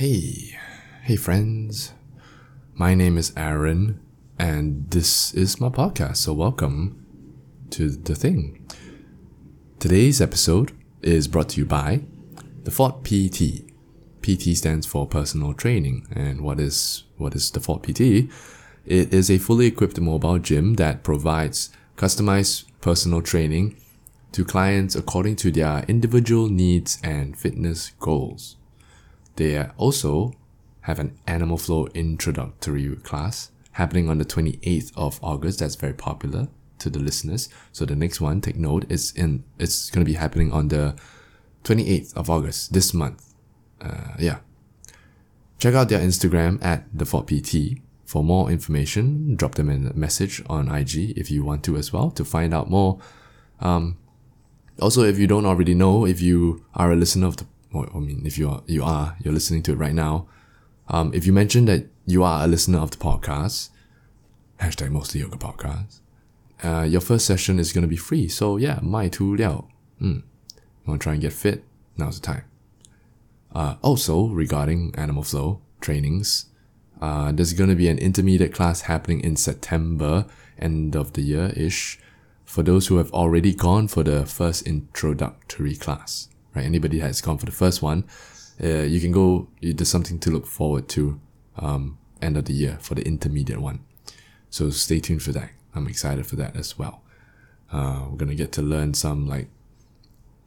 Hey, hey friends. My name is Aaron and this is my podcast. So welcome to the thing. Today's episode is brought to you by the Fort PT. PT stands for personal training. And what is what is the Fort PT? It is a fully equipped mobile gym that provides customized personal training to clients according to their individual needs and fitness goals. They also have an Animal Flow introductory class happening on the 28th of August. That's very popular to the listeners. So the next one, take note, is in it's going to be happening on the 28th of August this month. Uh, yeah. Check out their Instagram at the Fort PT for more information. Drop them a message on IG if you want to as well to find out more. Um, also, if you don't already know, if you are a listener of the, I mean, if you are, you are, you're listening to it right now. Um, if you mention that you are a listener of the podcast, hashtag mostly yoga podcast, uh, your first session is going to be free. So yeah, my tu liao. Mm. You want to try and get fit? Now's the time. Uh, also, regarding Animal Flow trainings, uh, there's going to be an intermediate class happening in September, end of the year ish, for those who have already gone for the first introductory class. Right? Anybody that has gone for the first one, uh, you can go. There's something to look forward to. Um, end of the year for the intermediate one. So stay tuned for that. I'm excited for that as well. Uh, we're gonna get to learn some like,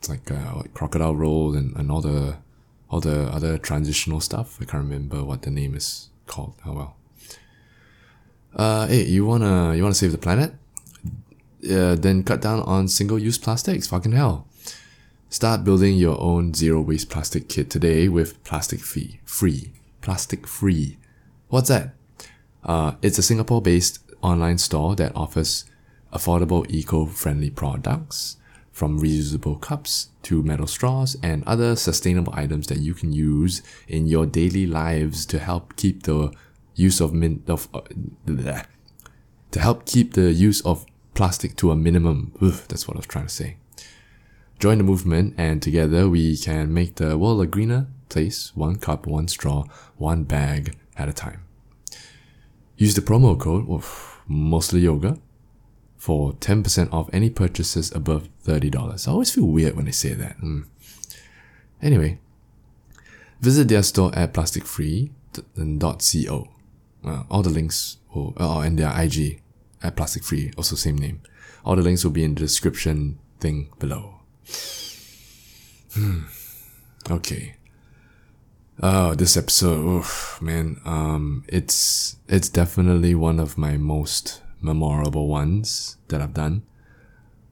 like, uh, like crocodile roll and, and all the, all the other transitional stuff. I can't remember what the name is called. Oh well. Uh, hey, you wanna you wanna save the planet? Uh, then cut down on single-use plastics. Fucking hell. Start building your own zero-waste plastic kit today with plastic free. Free. Plastic free. What's that? Uh, it's a Singapore-based online store that offers affordable eco-friendly products from reusable cups to metal straws and other sustainable items that you can use in your daily lives to help keep the use of min- of uh, bleh. to help keep the use of plastic to a minimum. Ugh, that's what I was trying to say. Join the movement and together we can make the world a greener place, one cup, one straw, one bag at a time. Use the promo code oof, mostly yoga for 10% off any purchases above $30. I always feel weird when they say that. Mm. Anyway, visit their store at plasticfree.co. Uh, all the links will, uh, and their IG at plasticfree, also same name. All the links will be in the description thing below. Hmm. Okay. Oh, this episode, oof, man, um, it's it's definitely one of my most memorable ones that I've done.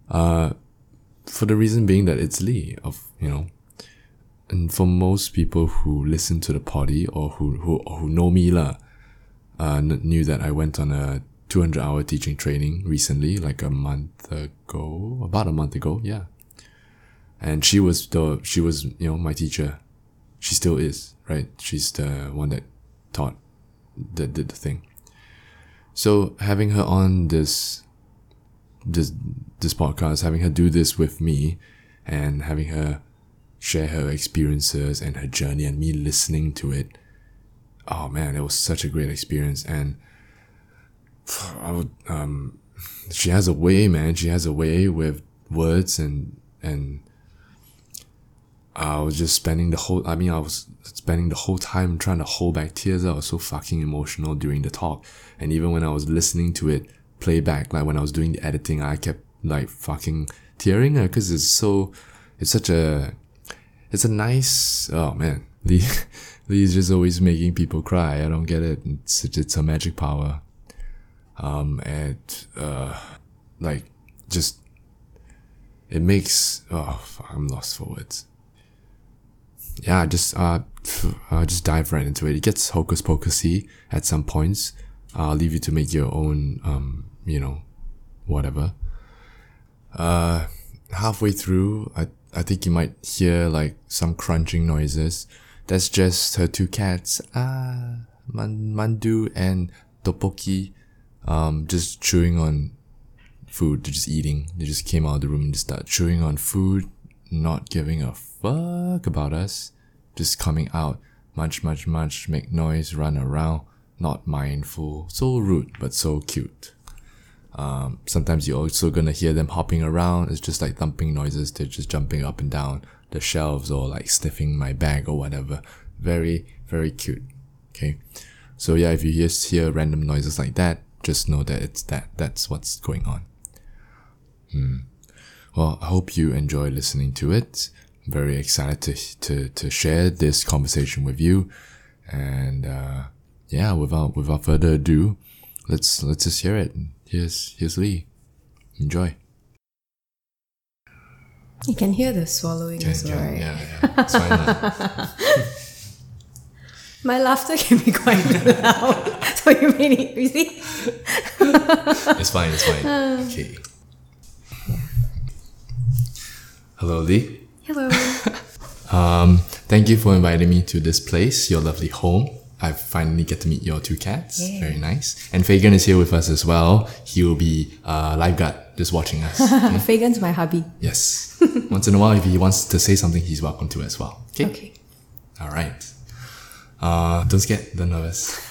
Uh, for the reason being that it's Lee of you know, and for most people who listen to the potty or who who who know me lah, uh, knew that I went on a 200 hour teaching training recently, like a month ago, about a month ago, yeah. And she was the she was you know my teacher she still is, right? She's the one that taught, that did the thing. So having her on this, this, this podcast, having her do this with me, and having her share her experiences and her journey, and me listening to it, oh man, it was such a great experience. And I would, um, she has a way, man. She has a way with words and and I was just spending the whole, I mean, I was spending the whole time trying to hold back tears. I was so fucking emotional during the talk. And even when I was listening to it playback, like when I was doing the editing, I kept like fucking tearing because it's so, it's such a, it's a nice, oh man, Lee, Lee's just always making people cry. I don't get it. It's, it's a magic power. Um, and, uh, like, just, it makes, oh, I'm lost for words yeah, just uh, uh, just dive right into it. It gets hocus pocusy at some points. I'll leave you to make your own, um, you know, whatever. Uh, halfway through, I I think you might hear like some crunching noises. That's just her two cats, ah, Man- Mandu and Topoki, um, just chewing on food. They're just eating. They just came out of the room and just start chewing on food, not giving a fuck about us, just coming out much, much, much, make noise, run around, not mindful, so rude but so cute. Um, sometimes you're also gonna hear them hopping around. It's just like thumping noises. They're just jumping up and down the shelves or like sniffing my bag or whatever. Very, very cute. Okay. So yeah, if you just hear random noises like that, just know that it's that. That's what's going on. Hmm. Well, I hope you enjoy listening to it. I'm very excited to, to, to share this conversation with you. And, uh, yeah, without, without further ado, let's, let's just hear it. Here's, here's Lee. Enjoy. You can hear the swallowing as well, right? Yeah, yeah. It's fine. lah. My laughter can be quite loud. so you may need, you see? It's fine, it's fine. Okay. Hello, Lee. Hello. Um, thank you for inviting me to this place, your lovely home. I finally get to meet your two cats. Yeah. Very nice. And Fagan is here with us as well. He will be uh, lifeguard just watching us. Okay? Fagan's my hubby. yes. Once in a while, if he wants to say something, he's welcome to as well. Okay. Okay. All right. Uh, don't get the nervous.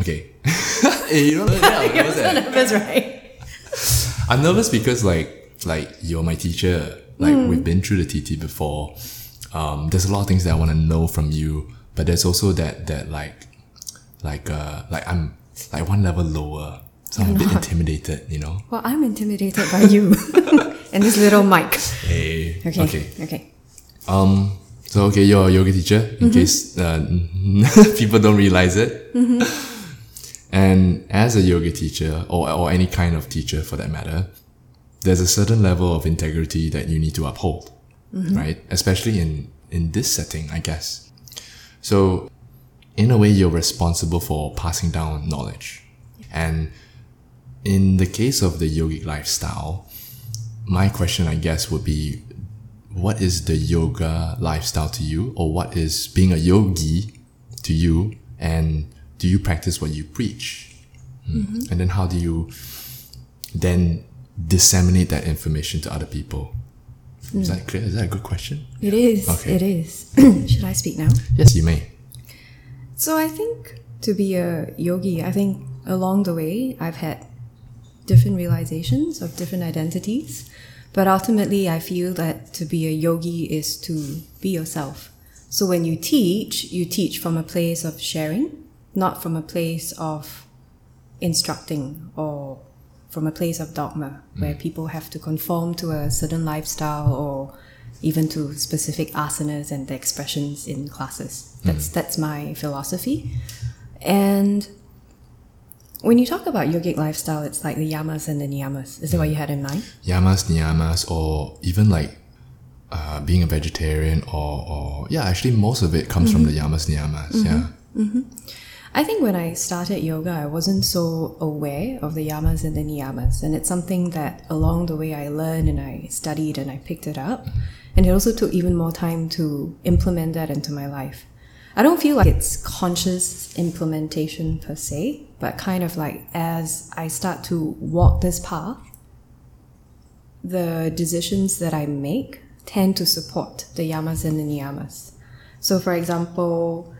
okay. hey, you know, yeah, that? That's right. I'm nervous because like like you're my teacher. Like Hmm. we've been through the TT before. Um, there's a lot of things that I want to know from you, but there's also that that like like uh like I'm like one level lower, so I'm a bit intimidated. You know. Well, I'm intimidated by you and this little mic. Hey. Okay. Okay. Okay. Um. So okay, you're a yoga teacher. In case uh, people don't realize it. And as a yoga teacher, or or any kind of teacher for that matter, there's a certain level of integrity that you need to uphold, right? Especially in in this setting, I guess. So, in a way, you're responsible for passing down knowledge, and in the case of the yogic lifestyle, my question, I guess, would be what is the yoga lifestyle to you or what is being a yogi to you and do you practice what you preach Hmm. and then how do you then disseminate that information to other people is hmm. that clear is that a good question It is. Okay. It is. Should I speak now? yes you may So I think to be a yogi, I think along the way I've had different realizations of different identities. But ultimately I feel that to be a yogi is to be yourself. So when you teach, you teach from a place of sharing, not from a place of instructing or from a place of dogma where mm. people have to conform to a certain lifestyle or even to specific asanas and the expressions in classes. Mm. That's that's my philosophy. And when you talk about yogic lifestyle, it's like the yamas and the niyamas. Is that what you had in mind? yamas niyamas or even like uh, being a vegetarian or, or yeah actually most of it comes from mm-hmm. the yamas niyamas mm-hmm. yeah mm-hmm. I think when I started yoga, I wasn't so aware of the yamas and the niyamas. And it's something that along the way I learned and I studied and I picked it up. And it also took even more time to implement that into my life. I don't feel like it's conscious implementation per se, but kind of like as I start to walk this path, the decisions that I make tend to support the yamas and the niyamas. So, for example,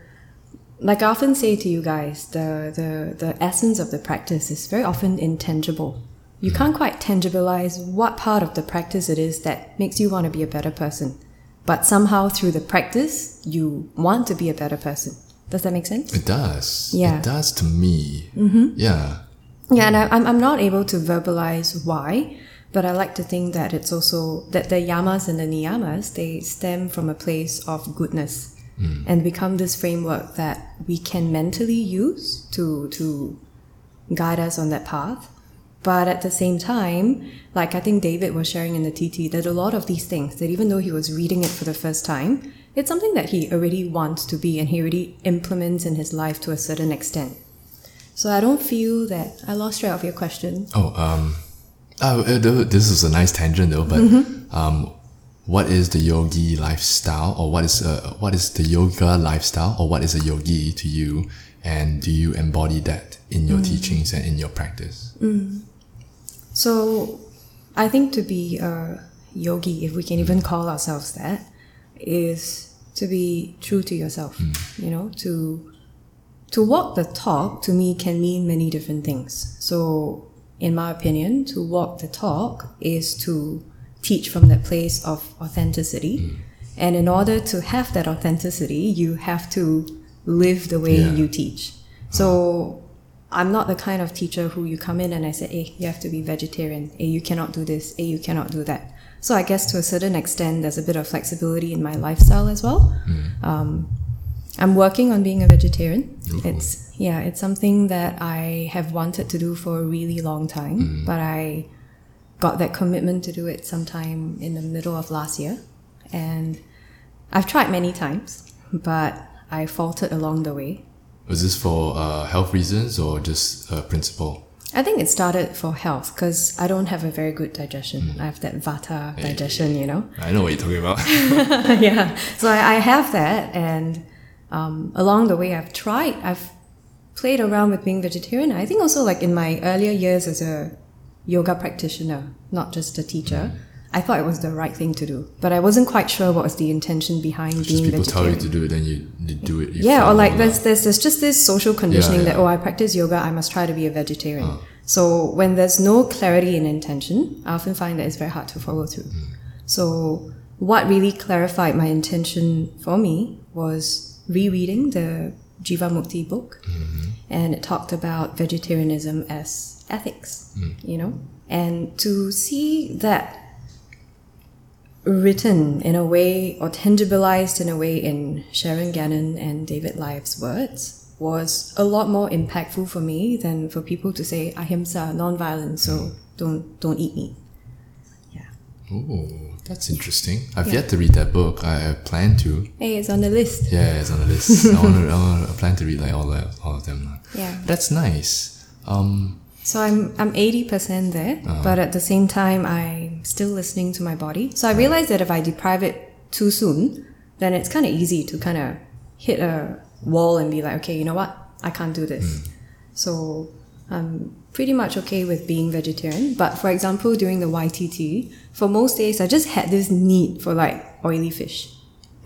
like I often say to you guys, the, the, the essence of the practice is very often intangible. You can't quite tangibilize what part of the practice it is that makes you want to be a better person. But somehow through the practice, you want to be a better person. Does that make sense? it does Yeah. it does to me mm-hmm. yeah Yeah, and I, I'm, I'm not able to verbalize why, but I like to think that it's also that the yamas and the niyamas, they stem from a place of goodness and become this framework that we can mentally use to, to guide us on that path. But at the same time, like I think David was sharing in the TT, that a lot of these things, that even though he was reading it for the first time, it's something that he already wants to be and he already implements in his life to a certain extent. So I don't feel that I lost track of your question. Oh, um, oh, uh, this is a nice tangent though. But Mm-hmm. um, what is the yogi lifestyle, or what is uh, what is the yoga lifestyle, or what is a yogi to you, and do you embody that in Mm. your teachings and in your practice? So I think to be a yogi, if we can even call ourselves that, is to be true to yourself. You know, to to walk the talk to me can mean many different things. So, in my opinion, to walk the talk is to teach from that place of authenticity. Hmm. And in order to have that authenticity, you have to live the way Yeah. you teach. So, I'm not the kind of teacher who you come in and I say, hey, you have to be vegetarian. Hey, you cannot do this. Hey, you cannot do that. So I guess to a certain extent, there's a bit of flexibility in my lifestyle as well. Hmm. Um, I'm working on being a vegetarian. Ooh. It's yeah, it's something that I have wanted to do for a really long time, hmm. but I got that commitment to do it sometime in the middle of last year, and I've tried many times, but I faltered along the way. Was this for uh, health reasons or just uh, principle? I think it started for health because I don't have a very good digestion. I have that vata digestion, you know. I know what you're talking about. yeah. So I, I have that, and um, along the way, I've tried. I've played around with being vegetarian. I think also like in my earlier years as a yoga practitioner, not just a teacher. I thought it was the right thing to do, but I wasn't quite sure what was the intention behind just being people tell vegetarian. you to do it, then you, you do it. you Yeah, or like there's, there's there's just this social conditioning Yeah, that oh I practice yoga I must try to be a vegetarian. So when there's no clarity in intention, I often find that it's very hard to follow through. Mm. So what really clarified my intention for me was rereading the Jivamukti book, Mm-hmm. and it talked about vegetarianism as ethics. Mm. You know, and to see that written in a way or tangibilized in a way in Sharon Gannon and David Life's words was a lot more impactful for me than for people to say ahimsa, non-violence, so don't don't eat meat. Yeah. Oh, that's interesting. I've yet to read that book. I, I plan to. Hey, it's on the list. Yeah, it's on the list. I want to. I, wanna, I plan to read like all the, all of them. Yeah. That's nice. Um, So I'm I'm eighty percent there, uh-huh. but at the same time I'm still listening to my body. So I realized that if I deprive it too soon, then it's kind of easy to kind of hit a wall and be like, okay, you know what, I can't do this. Hmm. So I'm pretty much okay with being vegetarian. But for example, during the YTT, for most days I just had this need for like oily fish.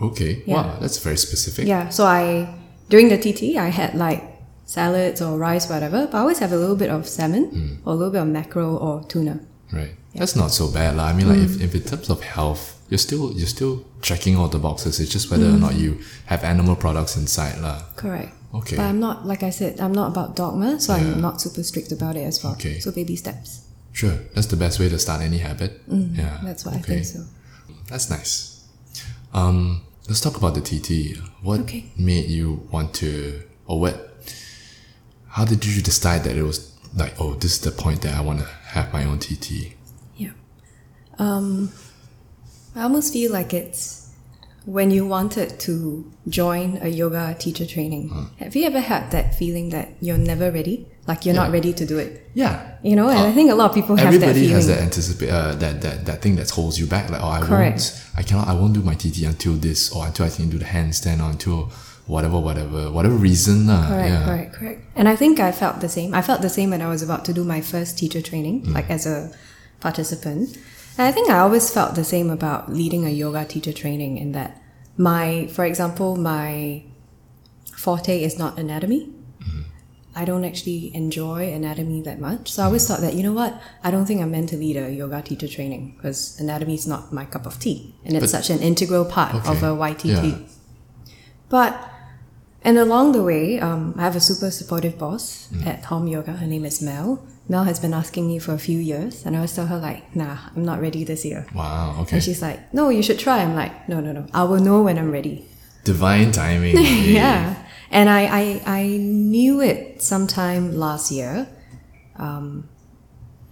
okay. Yeah. Wow, that's very specific. Yeah, so I during the TT I had like salads or rice, whatever. But I always have a little bit of salmon or a little bit of mackerel or tuna. Right. That's not so bad, lah. I mean, like Mm. if, if in terms of health, you're still you're still checking all the boxes. It's just whether or Mm. not you have animal products inside, lah. Correct. Okay. But I'm not, like I said, I'm not about dogma, so I'm not super strict about it as well. Okay. So baby steps. Sure, that's the best way to start any habit. Yeah, Mm, That's what I think so. That's nice. Um, let's talk about the TT. What Okay. made you want to, or what? How did you decide that it was like, oh, this is the point that I want to have my own TT? Yeah. Um, I almost feel like it's when you wanted to join a yoga teacher training. Have you ever had that feeling that you're never ready? Like you're not ready to do it? Yeah, You know, and Uh, I think a lot of people have that everybody feeling. has that anticipate uh, that that that thing that holds you back. Like, oh, I Correct. won't, I cannot, I won't do my TT until this, or until I can do the handstand, or until whatever, whatever, whatever reason. lah. Correct, yeah. correct, correct. And I think I felt the same. I felt the same when I was about to do my first teacher training, mm. like as a participant. And I think I always felt the same about leading a yoga teacher training in that my, for example, my forte is not anatomy. Mm-hmm. I don't actually enjoy anatomy that much. So I always mm-hmm. thought that, you know what, I don't think I'm meant to lead a yoga teacher training because anatomy is not my cup of tea. And it's But- such an integral part of a YTT. Yeah. But and along the way, um, I have a super supportive boss at Hom Yoga. Her name is Mel. Mel has been asking me for a few years, and I was tell her like, "Nah, I'm not ready this year." Wow. Okay. And she's like, "No, you should try." I'm like, "No, no, no. I will know when I'm ready." Divine timing. yeah, and I, I I knew it sometime last year. Um,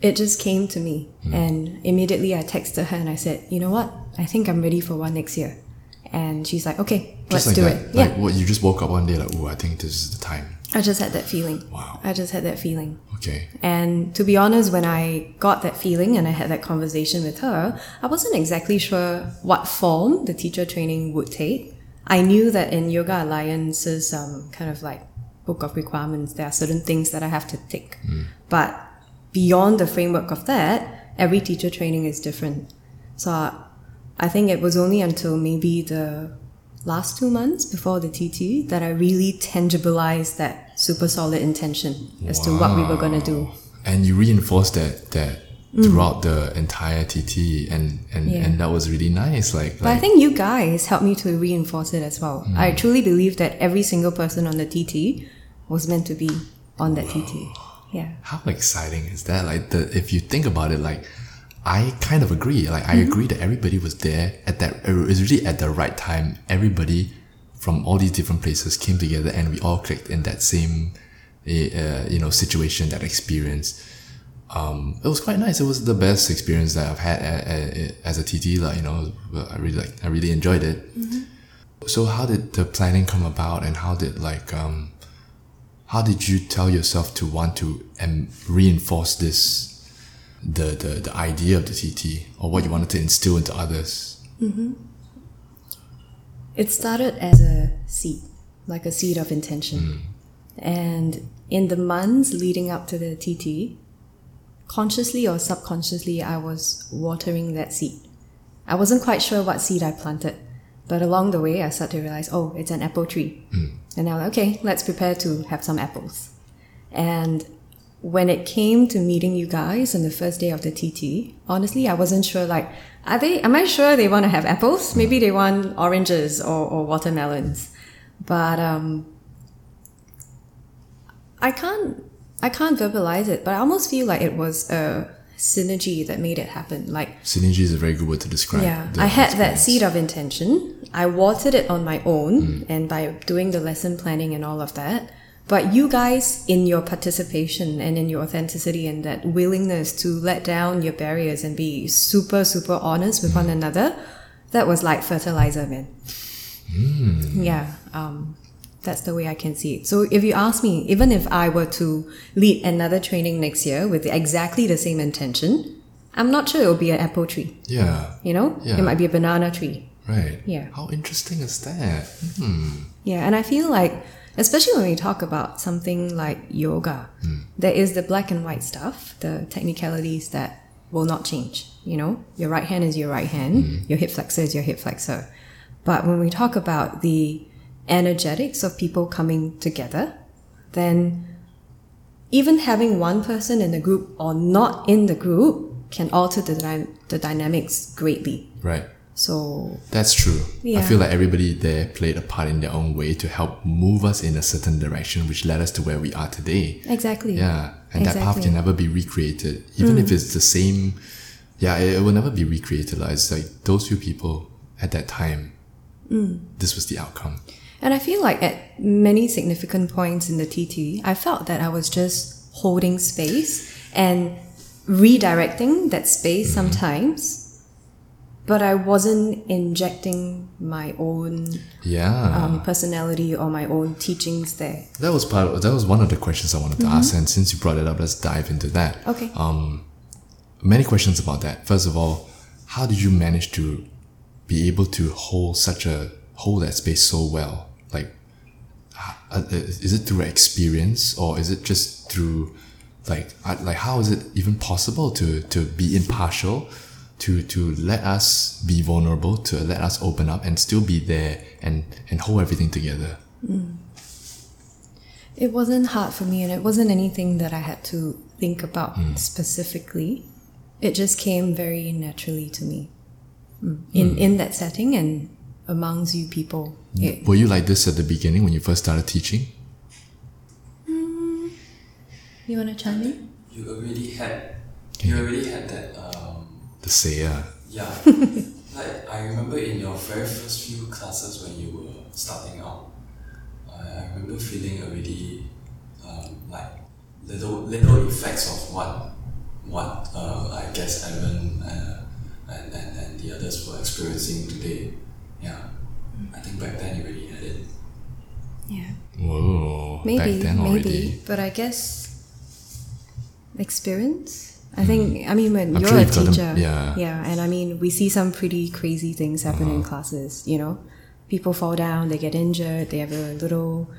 it just came to me, and immediately I texted her and I said, "You know what? I think I'm ready for one next year." And she's like, "Okay, Just let's like do that. it." Like yeah, what you just woke up one day like, oh, I think this is the time. I just had that feeling. Wow. I just had that feeling. Okay. And to be honest, when I got that feeling and I had that conversation with her, I wasn't exactly sure what form the teacher training would take. I knew that in Yoga Alliance's um, kind of like book of requirements, there are certain things that I have to tick. But beyond the framework of that, every teacher training is different. So I think it was only until maybe the last two months before the TT that I really tangibilized that super solid intention as to what we were going to do. And you reinforced that that throughout the entire TT, and and Mm. Yeah. and that was really nice. Like, But I think you guys helped me to reinforce it as well. I truly believe that every single person on the TT was meant to be on that TT. Yeah. how exciting is that? Like, the if you think about it, like. I kind of agree. Like, Mm-hmm. I agree that everybody was there at that. It was really at the right time. Everybody from all these different places came together, and we all clicked in that same, uh, you know, situation, that experience. um, it was quite nice. It was the best experience that I've had a- a- as a TT. Like you know, I really like, I really enjoyed it. So how did the planning come about, and how did like um, how did you tell yourself to want to um, reinforce this, the, the the idea of the TT, or what you wanted to instill into others? Mm-hmm. It started as a seed, like a seed of intention. Mm. And in the months leading up to the TT, consciously or subconsciously, I was watering that seed. I wasn't quite sure what seed I planted, but along the way, I started to realize, oh, it's an apple tree. Mm. And I was like, okay, let's prepare to have some apples. And when it came to meeting you guys on the first day of the TT, honestly, I wasn't sure. Like, are they? Am I sure they want to have apples? Maybe they want oranges or, or watermelons. But um, I can't. I can't verbalize it. But I almost feel like it was a synergy that made it happen. Like Synergy is a very good word to describe. yeah, I had that seed of intention. I watered it on my own and by doing the lesson planning and all of that. But you guys, in your participation and in your authenticity and that willingness to let down your barriers and be super, super honest with one another, that was like fertilizer, man. Yeah, um, that's the way I can see it. So if you ask me, even if I were to lead another training next year with exactly the same intention, I'm not sure it will be an apple tree. Yeah. You know, Yeah. it might be a banana tree. Right. Yeah. How interesting is that? Yeah, and I feel like, especially when we talk about something like yoga, hmm. there is the black and white stuff, the technicalities that will not change. You know, your right hand is your right hand, hmm. your hip flexor is your hip flexor. But when we talk about the energetics of people coming together, then even having one person in the group or not in the group can alter the, dy- the dynamics greatly. Right. So That's true. I feel like everybody there played a part in their own way to help move us in a certain direction, which led us to where we are today. exactly. Yeah, and that path can never be recreated, even if mm. it's the same. Yeah, it, it will never be recreated. Like, it's like those few people at that time. Mm. This was the outcome. And I feel like at many significant points in the TT, I felt that I was just holding space and redirecting that space mm-hmm. sometimes, but I wasn't injecting my own Yeah, um, personality or my own teachings there. that was part. Of, that was one of the questions I wanted to ask, and since you brought it up, let's dive into that. Okay. Um, many questions about that. First of all, how did you manage to be able to hold such a hold that space so well? Like, uh, is it through experience or is it just through like uh, like how is it even possible to to be impartial? To, to let us be vulnerable, to let us open up and still be there and, and hold everything together. Mm. It wasn't hard for me and it wasn't anything that I had to think about mm. specifically. It just came very naturally to me. Mm. In, mm. in that setting and amongst you people. It, Were you like this at the beginning when you first started teaching? you want to chime in? You already had, you already had that. Uh, The sayer. yeah, like I remember in your very first few classes when you were starting out, I, I remember feeling already um, like little little effects of what what uh, I guess Evan uh, and, and and the others were experiencing today. Yeah, I think back then you already had it. Yeah. Whoa. Maybe, back then maybe. already. But I guess experience. I think. I mean, when. I'm you're sure a teacher, yeah. yeah, and I mean, we see some pretty crazy things happen Uh-huh. in classes. You know, people fall down, they get injured, they have a little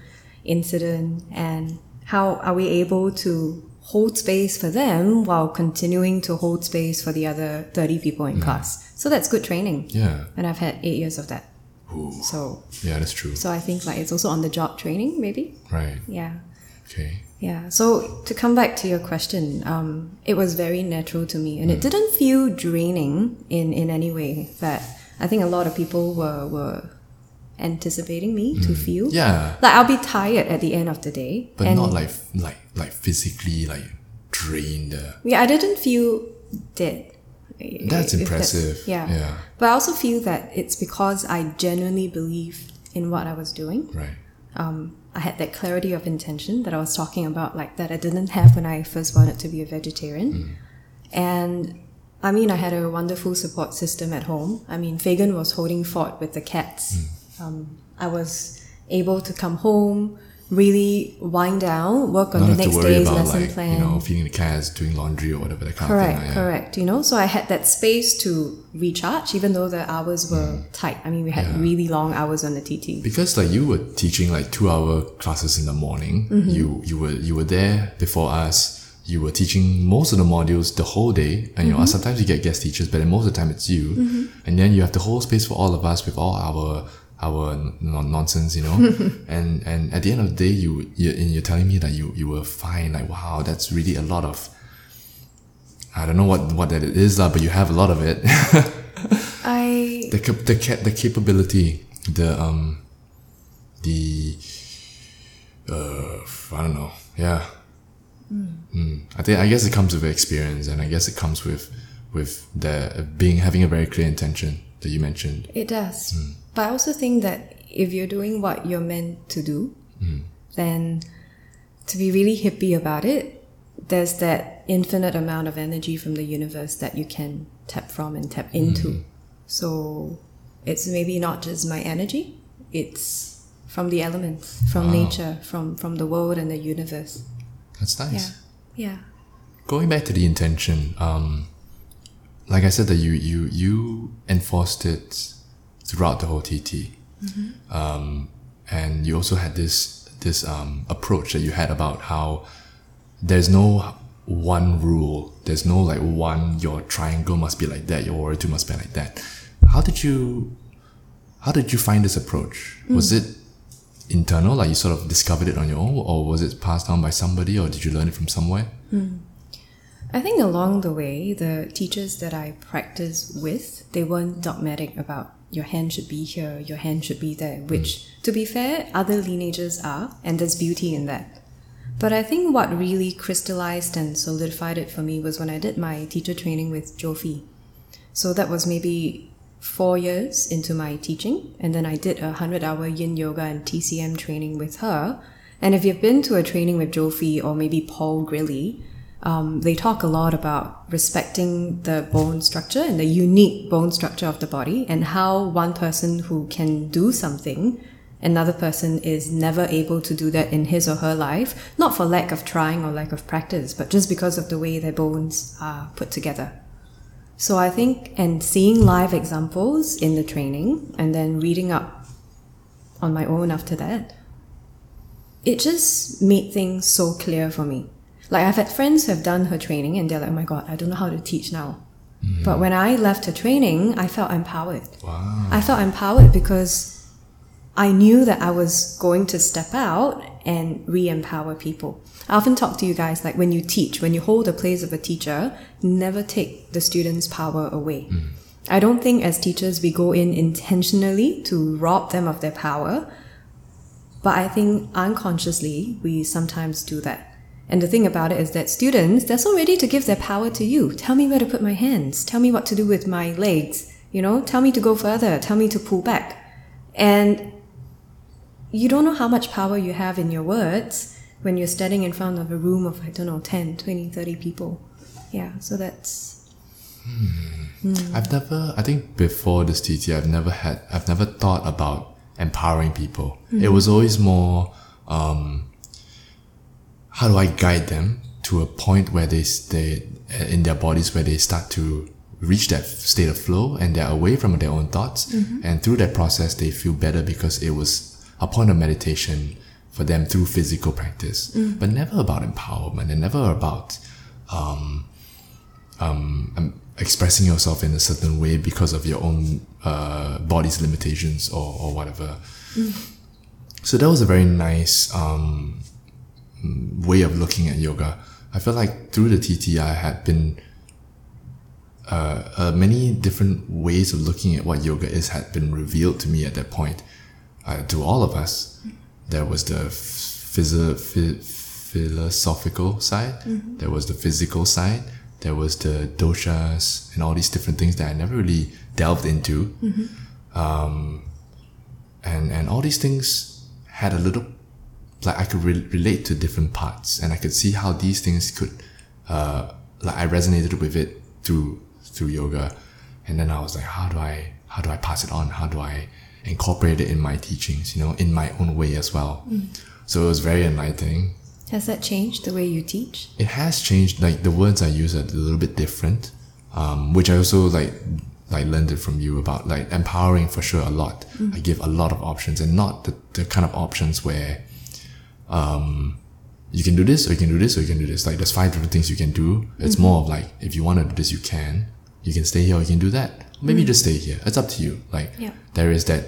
incident, and how are we able to hold space for them while continuing to hold space for the other 30 people in class. So that's good training. Yeah. And I've had eight years of that. Ooh. So, Yeah, that's true. so I think like it's also on the job training, maybe. Right. Yeah. Okay. Yeah. So to come back to your question, um, it was very natural to me, and it didn't feel draining in in any way. That I think a lot of people were were anticipating me to feel. Yeah. Like I'll be tired at the end of the day, But not like like like physically like drained. Uh, yeah, I didn't feel dead. That's If impressive. yeah. Yeah. But I also feel that it's because I genuinely believed in what I was doing. right. um, I had that clarity of intention that I was talking about, like that I didn't have when I first wanted to be a vegetarian. And I mean, I had a wonderful support system at home. I mean, Fagan was holding fort with the cats. Um, I was able to come home, really wind down, work on Not the next day's about lesson like plan. you know feeding the cats, doing laundry or whatever that kind Correct, of thing. like, correct. You know, so I had that space to recharge, even though the hours were tight. I mean, we had really long hours on the TT. Because like you were teaching like two hour classes in the morning. Mm-hmm. You you were you were there before us. You were teaching most of the modules the whole day, and you know Mm-hmm. sometimes you get guest teachers, but then most of the time it's you. And then you have the whole space for all of us with all our our non- nonsense, you know. and and at the end of the day, you you you're telling me that you you were fine. Like wow, that's really a lot of. I don't know what what that is, but you have a lot of it. I the cap- the the capability, the um, the uh, I don't know, yeah. Mm. I think I guess it comes with experience, and I guess it comes with with the being having a very clear intention that you mentioned. It does. Hmm. But I also think that if you're doing what you're meant to do, hmm. then to be really hippie about it, there's that infinite amount of energy from the universe that you can tap from and tap hmm. into. So it's maybe not just my energy, it's from the elements, from ah. nature, from, from the world and the universe. That's Yeah. nice. Yeah. Going back to the intention, um, like I said, that you you you enforced it throughout the whole TT, um, and you also had this this um, approach that you had about how there's no one rule, there's no like one your triangle must be like that, your two must be like that. How did you how did you find this approach? Was it internal, like you sort of discovered it on your own, or was it passed down by somebody, or did you learn it from somewhere? I think along the way, the teachers that I practiced with, they weren't dogmatic about your hand should be here, your hand should be there, mm. which, to be fair, other lineages are, and there's beauty in that. But I think what really crystallized and solidified it for me was when I did my teacher training with Jo Phee. So that was maybe four years into my teaching, and then I did a 100 hour yin yoga and TCM training with her. And if you've been to a training with Jo Phee or maybe Paul Grilley, um, they talk a lot about respecting the bone structure and the unique bone structure of the body, and how one person who can do something, another person is never able to do that in his or her life, not for lack of trying or lack of practice, but just because of the way their bones are put together. So I think, and seeing live examples in the training and then reading up on my own after that, it just made things so clear for me. Like I've had friends who have done her training and they're like, oh my god, I don't know how to teach now. But when I left her training, I felt empowered. Wow. I felt empowered because I knew that I was going to step out and re empower people. I often talk to you guys like when you teach, when you hold the place of a teacher, never take the student's power away. Mm. I don't think as teachers we go in intentionally to rob them of their power, but I think unconsciously we sometimes do that. And the thing about it is that students, they're so ready to give their power to you. Tell me where to put my hands. Tell me what to do with my legs. You know, tell me to go further. Tell me to pull back. And you don't know how much power you have in your words when you're standing in front of a room of, I don't know, 10, 20, 30 people. Yeah, so that's. Hmm. Hmm. I've never, I think before this TT, I've never had, I've never thought about empowering people. It hmm. was always more, um, how do I guide them to a point where they stay in their bodies where they start to reach that state of flow and they're away from their own thoughts. And through that process, they feel better because it was a point of meditation for them through physical practice, but never about empowerment and never about um, um, um, expressing yourself in a certain way because of your own uh, body's limitations or, or whatever. So that was a very nice um, way of looking at yoga. I felt like through the TT, I had been uh, uh, many different ways of looking at what yoga is had been revealed to me at that point. Uh, to all of us, there was the phys- phy- philosophical side, there was the physical side, there was the doshas, and all these different things that I never really delved into. Um, and and all these things had a little like I could re- relate to different parts, and I could see how these things could, uh, like I resonated with it through through yoga, and then I was like, how do I how do I pass it on? How do I incorporate it in my teachings? You know, in my own way as well. So it was very enlightening. Has that changed the way you teach? It has changed. Like the words I use are a little bit different, um, which I also like like learned it from you about like empowering for sure a lot. I give a lot of options and not the, the kind of options where um, you can do this or you can do this or you can do this. Like there's five different things you can do. It's more of like if you want to do this, you can. You can stay here or you can do that. Or maybe just stay here. It's up to you. Like Yeah. there is that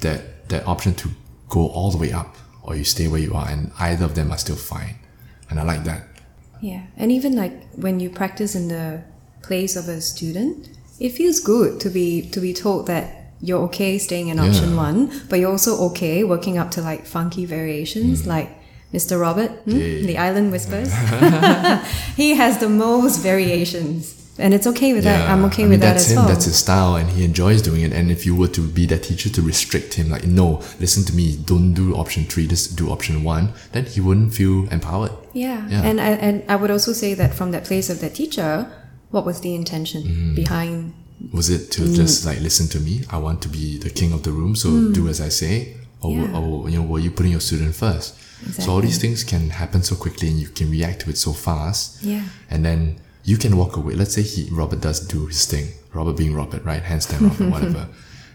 that that option to go all the way up or you stay where you are, and either of them are still fine. And I like that. Yeah, and even like when you practice in the place of a student, it feels good to be to be told that you're okay staying in option Yeah. one, but you're also okay working up to like funky variations, like Mr. Robert, hmm? Yeah. the Island Whispers. he has the most variations, and it's okay with that. I'm okay I mean, with that that's as him. well. That's his style, and he enjoys doing it. And if you were to be that teacher to restrict him, like, no, listen to me, don't do option three, just do option one, then he wouldn't feel empowered. Yeah. Yeah. And I and I would also say that from that place of that teacher, what was the intention Mm-hmm. behind Was it to Mm. just like listen to me? I want to be the king of the room, so do as I say, or, Yeah. or you know, were you putting your student first? So all these things can happen so quickly, and you can react to it so fast. Yeah. And then you can walk away. Let's say he Robert does do his thing. Robert being Robert, right? Handstand Robert, whatever.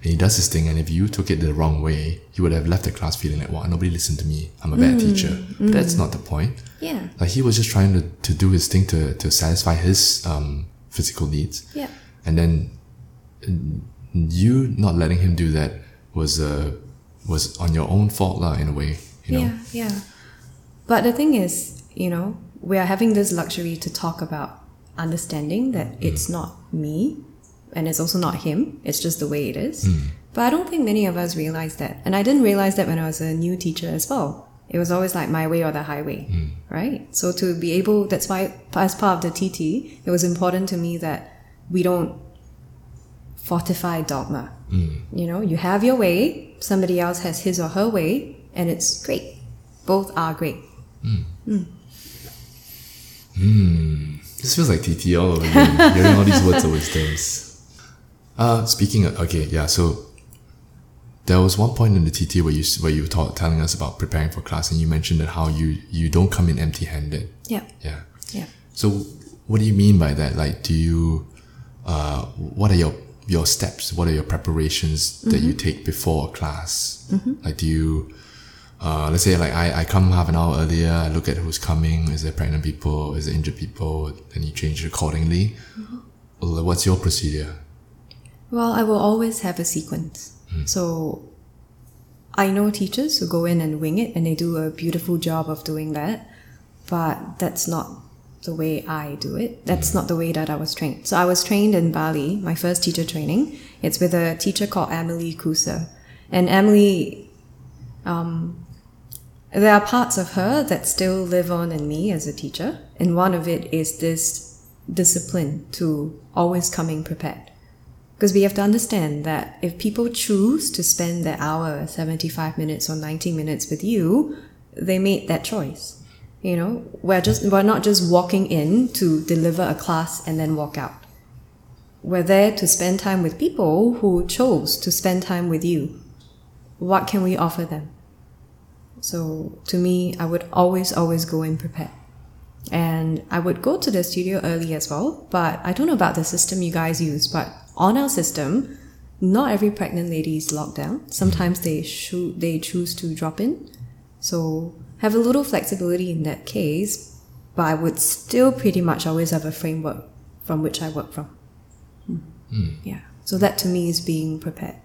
And he does his thing, and if you took it the wrong way, you would have left the class feeling like, "Wow, nobody listened to me. I'm a bad teacher." But that's not the point. Yeah. Like he was just trying to, to do his thing to, to satisfy his um, physical needs. Yeah. And then you not letting him do that was uh, was on your own fault lah, in a way. You know. Yeah, yeah. But the thing is, you know, we are having this luxury to talk about understanding that mm. it's not me and it's also not him. It's just the way it is. Mm. But I don't think many of us realize that. And I didn't realize that when I was a new teacher as well. It was always like my way or the highway, mm. right? So to be able, that's why as part of the TT, it was important to me that we don't fortify dogma. Mm. You know, you have your way, somebody else has his or her way, and it's great. Both are great. Mm. Mm. This feels like TT all over again, hearing all these words of wisdoms. Uh, speaking of, okay, yeah, so there was one point in the TT where you where you were ta- telling us about preparing for class, and you mentioned that how you you don't come in empty-handed. Yeah, Yeah. yeah. So, what do you mean by that? Like, do you, uh, what are your your steps? What are your preparations that you take before a class? Like, do you, uh, let's say, like I, I come half an hour earlier. I look at who's coming. Is there pregnant people? Is there injured people? Then you change it accordingly. Well, What's your procedure? Well, I will always have a sequence. So I know teachers who go in and wing it, and they do a beautiful job of doing that. But that's not the way I do it. That's not the way that I was trained. So I was trained in Bali, my first teacher training. It's with a teacher called Emily Kusa. And Emily, um, there are parts of her that still live on in me as a teacher. And one of it is this discipline to always coming prepared. Because we have to understand that if people choose to spend their hour, 75 minutes or 90 minutes with you, they made that choice. You know, we're just, we're not just walking in to deliver a class and then walk out. We're there to spend time with people who chose to spend time with you. What can we offer them? So to me, I would always, always go in prepared. And I would go to the studio early as well, but I don't know about the system you guys use, but on our system, not every pregnant lady is locked down. Sometimes they shoot, they choose to drop in. So have a little flexibility in that case, but I would still pretty much always have a framework from which I work from. Hmm. Yeah. So that to me is being prepared.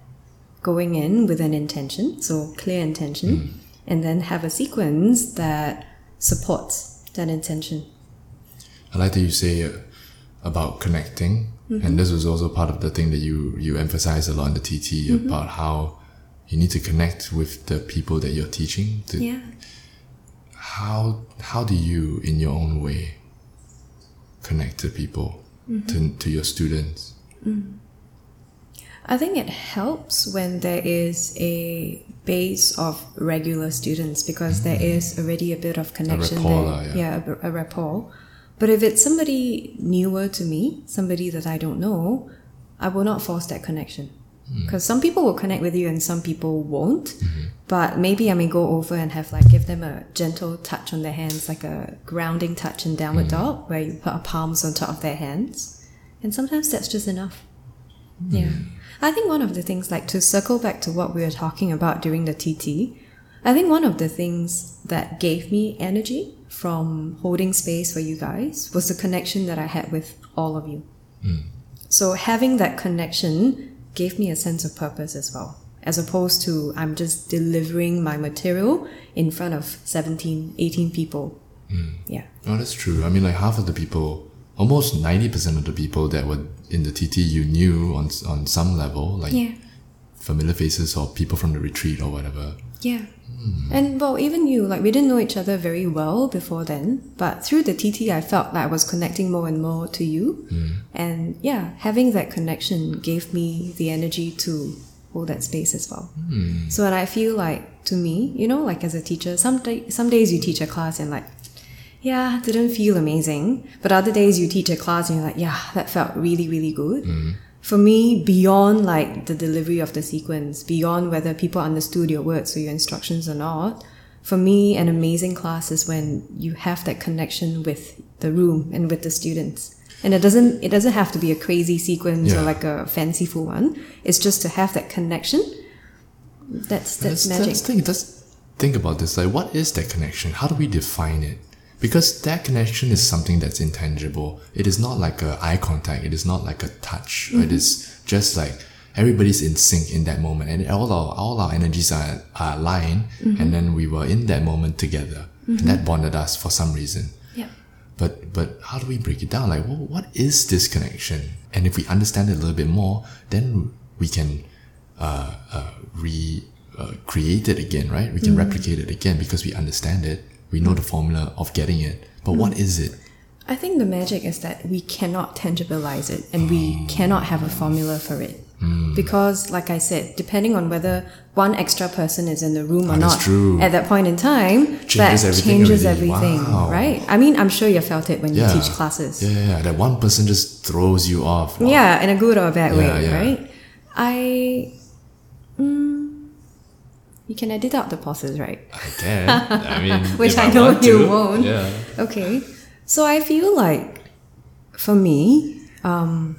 Going in with an intention, so clear intention, Hmm. and then have a sequence that supports that intention. I like that you say uh, about connecting, Mm-hmm. and this was also part of the thing that you you emphasize a lot in the TT Mm-hmm. about how you need to connect with the people that you're teaching. To, Yeah. How how do you, in your own way, connect to people, Mm-hmm. to to your students? I think it helps when there is a base of regular students because there is already a bit of connection rapport there. yeah. yeah, a, a rapport. But if it's somebody newer to me, somebody that I don't know, I will not force that connection. Mm. Because some people will connect with you and some people won't. Mm-hmm. But maybe I may go over and have like give them a gentle touch on their hands, like a grounding touch in downward mm. dog, where you put our palms on top of their hands. And sometimes that's just enough. Mm. Yeah. I think one of the things, like to circle back to what we were talking about during the TT, I think one of the things that gave me energy from holding space for you guys was the connection that I had with all of you. So having that connection gave me a sense of purpose as well, as opposed to I'm just delivering my material in front of 17, 18 people. Hmm. Yeah. Oh, that's true. I mean, like half of the people, almost ninety percent of the people that were in the TT, you knew on on some level, like Yeah. familiar faces or people from the retreat or whatever. Yeah. Hmm. And well, even you, like we didn't know each other very well before then, but through the TT, I felt like I was connecting more and more to you. Hmm. And yeah, having that connection gave me the energy to hold that space as well. Hmm. So, and I feel like to me, you know, like as a teacher, some, day, some days you teach a class and like, yeah, didn't feel amazing. But other days you teach a class and you're like, yeah, that felt really, really good. For me, beyond like the delivery of the sequence, beyond whether people understood your words or your instructions or not, for me, an amazing class is when you have that connection with the room and with the students. And it doesn't it doesn't have to be a crazy sequence Yeah. or like a fanciful one. It's just to have that connection. That's that's Let's, magic. let's think. Let's think about this. Like, what is that connection? How do we define it? Because that connection is something that's intangible. It is not like a eye contact. It is not like a touch. Mm-hmm. It is just like everybody's in sync in that moment, and all our all our energies are are aligned, Mm-hmm. and then we were in that moment together, and that bonded us for some reason. yeah. But but how do we break it down? Like, well, what is this connection? And if we understand it a little bit more, then we can uh, uh, re uh, create it again, right? We can replicate it again because we understand it. We know the formula of getting it. But what is it? I think the magic is that we cannot tangibilize it and we cannot have a formula for it. Because, like I said, depending on whether one extra person is in the room or Oh, not, true. at that point in time, Changes that everything changes already. everything, Wow. right? I mean, I'm sure you felt it when Yeah. you teach classes. Yeah, yeah, yeah. That one person just throws you off. Wow. Yeah, in a good or a bad Yeah, way, right? I. Mm, you can edit out the pauses, right? I can. I mean, Which if I know you to. won't. Yeah. Okay. So I feel like for me, um,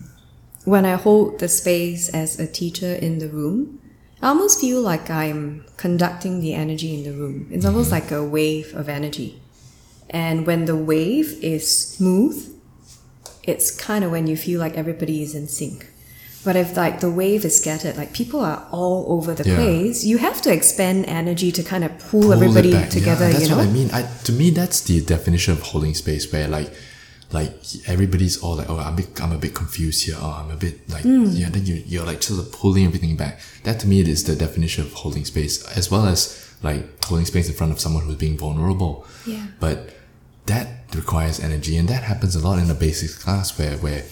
when I hold the space as a teacher in the room, I almost feel like I'm conducting the energy in the room. It's almost like a wave of energy. And when the wave is smooth, it's kind of when you feel like everybody is in sync. But if like the wave is scattered, like people are all over the Yeah. place, you have to expend energy to kind of pull, Pull everybody together, Yeah, that's you know? what I mean. I, to me, that's the definition of holding space, where like, like everybody's all like, oh, I'm a bit, I'm a bit confused here. Oh, I'm a bit like, Hmm. yeah. Then you, you're like sort of pulling everything back. That to me is the definition of holding space, as well as like holding space in front of someone who's being vulnerable. Yeah. But that requires energy, and that happens a lot in a basics class, where where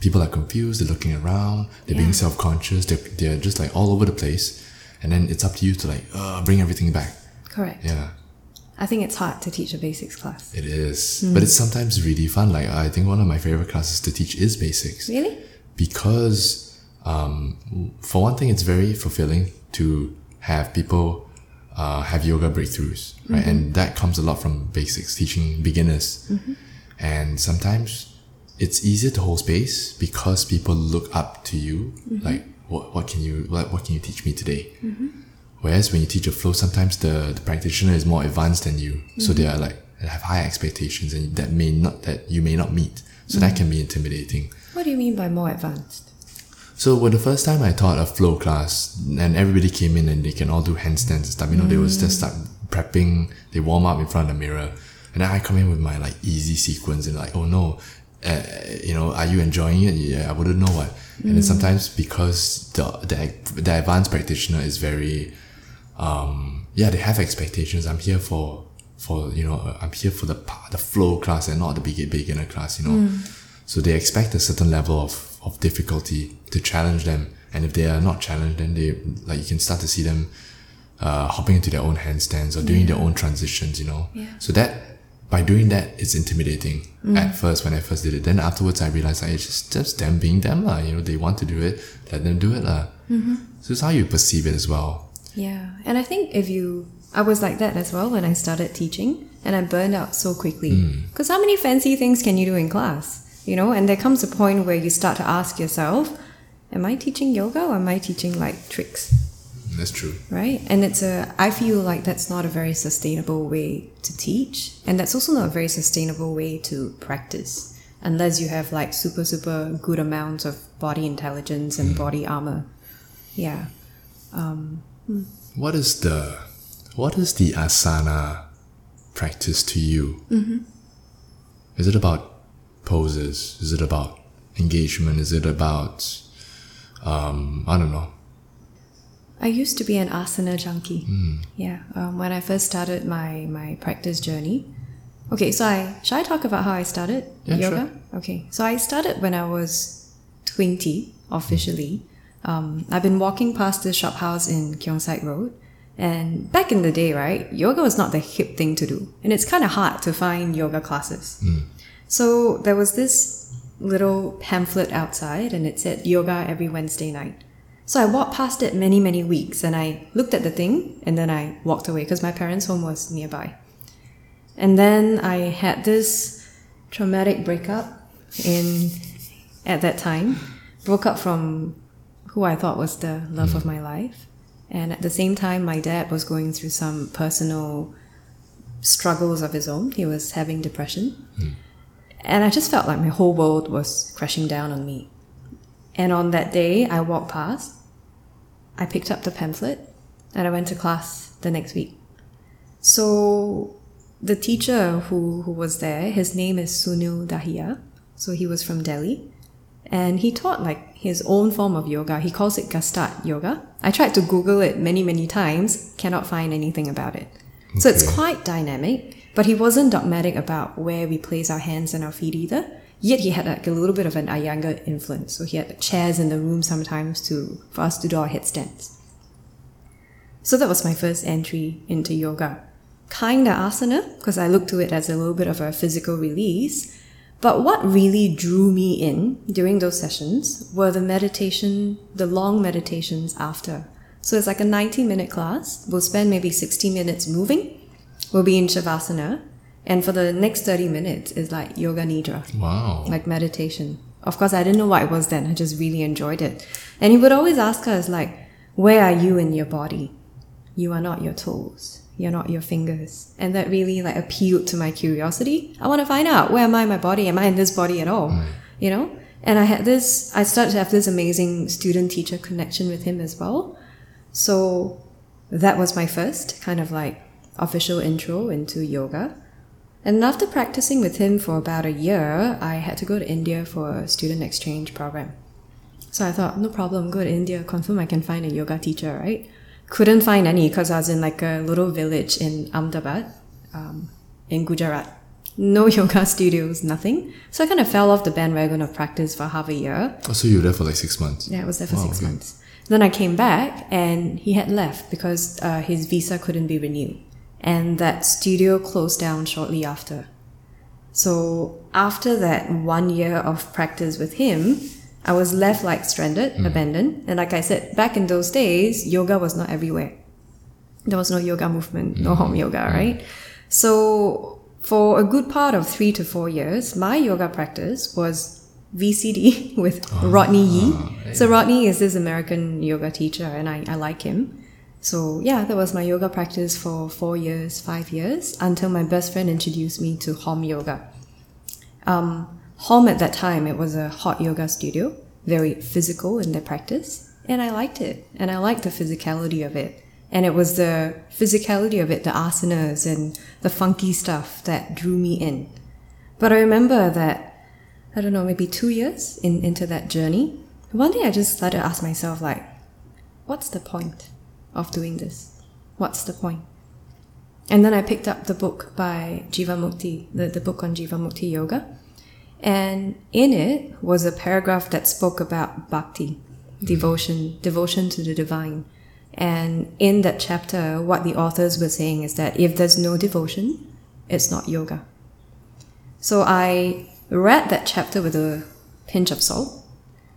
people are confused, they're looking around, they're being self-conscious, they're, they're just like all over the place, and then it's up to you to like uh, bring everything back. Correct. Yeah. I think it's hard to teach a basics class. It is. But it's sometimes really fun. Like, I think one of my favorite classes to teach is basics. Really? Because, um, for one thing, it's very fulfilling to have people uh, have yoga breakthroughs, right? And that comes a lot from basics, teaching beginners. And sometimes it's easier to hold space because people look up to you. Mm-hmm. Like, what, what can you, what, what can you teach me today? Mm-hmm. Whereas when you teach a flow, sometimes the, the practitioner is more advanced than you, so they mm-hmm. are like they have high expectations and that may not that you may not meet. So that can be intimidating. What do you mean by more advanced? So when the first time I taught a flow class and everybody came in and they can all do handstands and stuff, you know, they was just start prepping, they warm up in front of the mirror. And then I come in with my like easy sequence and like, oh no, uh, you know, are you enjoying it? Yeah, I wouldn't know what. And then sometimes because the, the, the advanced practitioner is very, um, yeah, they have expectations. I'm here for, for, you know, I'm here for the, the flow class and not the big beginner class, you know. So they expect a certain level of, of difficulty to challenge them. And if they are not challenged, then they, like, you can start to see them, uh, hopping into their own handstands or doing their own transitions, you know. Yeah. So that, by doing that, it's intimidating at first when I first did it. Then afterwards, I realized like, it's just, just them being them, lah. You know, they want to do it, let them do it, lah. Mm-hmm. So it's how you perceive it as well. Yeah, and I think if you, I was like that as well when I started teaching, and I burned out so quickly. Mm. Because how many fancy things can you do in class? You know, and there comes a point where you start to ask yourself, am I teaching yoga or am I teaching like tricks? That's true. Right? And it's a, I feel like that's not a very sustainable way to teach, and that's also not a very sustainable way to practice, unless you have like super, super good amounts of body intelligence and body armor. Yeah. What is the what is the asana practice to you? Mm-hmm. Is it about poses? Is it about engagement? Is it about um, I don't know. I used to be an asana junkie. Yeah, um, when I first started my my practice journey. Okay, so I should I talk about how I started Yeah, yoga? sure. Okay, so I started when I was twenty officially. Um, I've been walking past this shop house in Keong Saik Road, and back in the day, right, yoga was not the hip thing to do, and it's kind of hard to find yoga classes. So there was this little pamphlet outside, and it said yoga every Wednesday night. So I walked past it many, many weeks and I looked at the thing and then I walked away because my parents' home was nearby. And then I had this traumatic breakup in at that time. Broke up from who I thought was the love of my life. And at the same time my dad was going through some personal struggles of his own. He was having depression. Hmm. And I just felt like my whole world was crashing down on me. And on that day, I walked past, I picked up the pamphlet, and I went to class the next week. So the teacher who, who was there, his name is Sunil Dahiya. So he was from Delhi. And he taught like his own form of yoga. He calls it Gestalt yoga. I tried to Google it many, many times, cannot find anything about it. So it's quite dynamic, but he wasn't dogmatic about where we place our hands and our feet either. Yet he had like a little bit of an Iyengar influence. So he had chairs in the room sometimes to for us to do our headstands. So that was my first entry into yoga. Kinda asana, because I looked to it as a little bit of a physical release. But what really drew me in during those sessions were the meditation, the long meditations after. So it's like a 90 minute class. We'll spend maybe 60 minutes moving. We'll be in Shavasana. And for the next 30 minutes is like Yoga Nidra Wow. like meditation. Of course, I didn't know what it was then. I just really enjoyed it. And he would always ask us, like, where are you in your body? You are not your toes. You're not your fingers. And that really like appealed to my curiosity. I want to find out where am I in my body? Am I in this body at all? You know? And I had this, I started to have this amazing student teacher connection with him as well. So that was my first kind of like official intro into yoga. And after practicing with him for about a year, I had to go to India for a student exchange program. So I thought, no problem, go to India, confirm I can find a yoga teacher, right? Couldn't find any because I was in like a little village in Ahmedabad, um, in Gujarat. No yoga studios, nothing. So I kind of fell off the bandwagon of practice for half a year. Oh, so you were there for like six months. Yeah, I was there for Wow, six okay. months. Then I came back and he had left because uh, his visa couldn't be renewed. And that studio closed down shortly after. So after that one year of practice with him, I was left like stranded, Hmm. abandoned. And like I said, back in those days, yoga was not everywhere. There was no yoga movement, no mm. home yoga, mm. right? So for a good part of three to four years, my yoga practice was VCD with ah, Rodney Yee. So Rodney is this American yoga teacher, and I, I like him. So yeah, that was my yoga practice for four years, five years, until my best friend introduced me to Hom Yoga. Um, at that time, it was a hot yoga studio, very physical in their practice, and I liked it, and I liked the physicality of it. And it was the physicality of it, the asanas and the funky stuff that drew me in. But I remember that, I don't know, maybe two years in, into that journey, one day I just started to ask myself, like, what's the point of doing this? What's the point? And then I picked up the book by Jivamukti, the, the book on Jivamukti Yoga. And in it was a paragraph that spoke about bhakti, devotion, devotion to the divine. And in that chapter, what the authors were saying is that if there's no devotion, it's not yoga. So I read that chapter with a pinch of salt.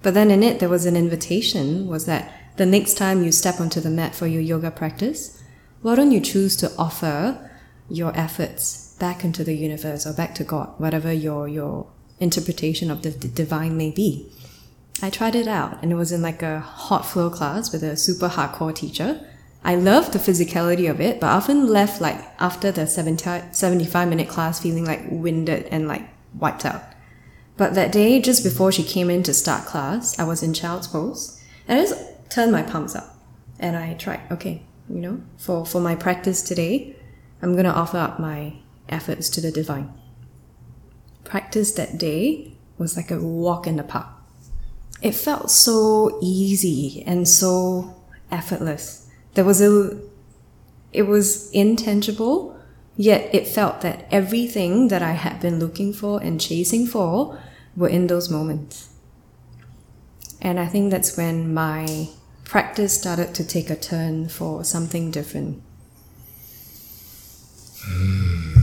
But then in it, there was an invitation was that the next time you step onto the mat for your yoga practice, why don't you choose to offer your efforts back into the universe or back to God, whatever your, your interpretation of the divine may be. I tried it out and it was in like a hot flow class with a super hardcore teacher. I loved the physicality of it, but often left like after the 70, 75 minute class feeling like winded and like wiped out. But that day, just before she came in to start class, I was in child's pose and I just turned my palms up and I try, okay, you know, for, for my practice today, I'm going to offer up my efforts to the divine. Practice that day was like a walk in the park. It felt so easy and so effortless. There was a, it was intangible, yet it felt that everything that I had been looking for and chasing for were in those moments. And I think that's when my practice started to take a turn for something different. Mm.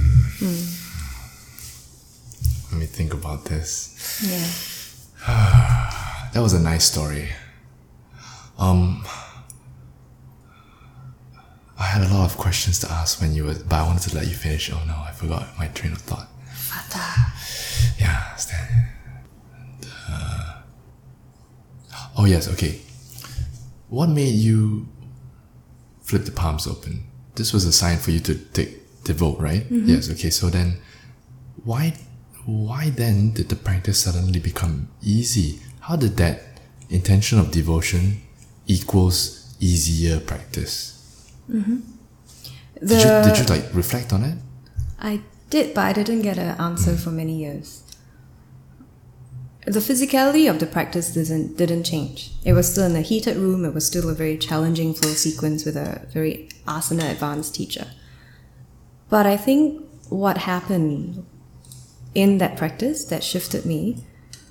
Let me think about this. Yeah. that was a nice story. Um, I had a lot of questions to ask when you were, but I wanted to let you finish. Oh no, I forgot my train of thought. Yeah, stand. And, uh, oh yes, okay. What made you flip the palms open? This was a sign for you to take devote, right? Mm-hmm. Yes. Okay. So then, why, why then did the practice suddenly become easy? How did that intention of devotion equals easier practice? Mm-hmm. Did you did you like reflect on it? I did, but I didn't get an answer for many years. The physicality of the practice didn't didn't change. It was still in a heated room. It was still a very challenging flow sequence with a very asana advanced teacher. But I think what happened in that practice that shifted me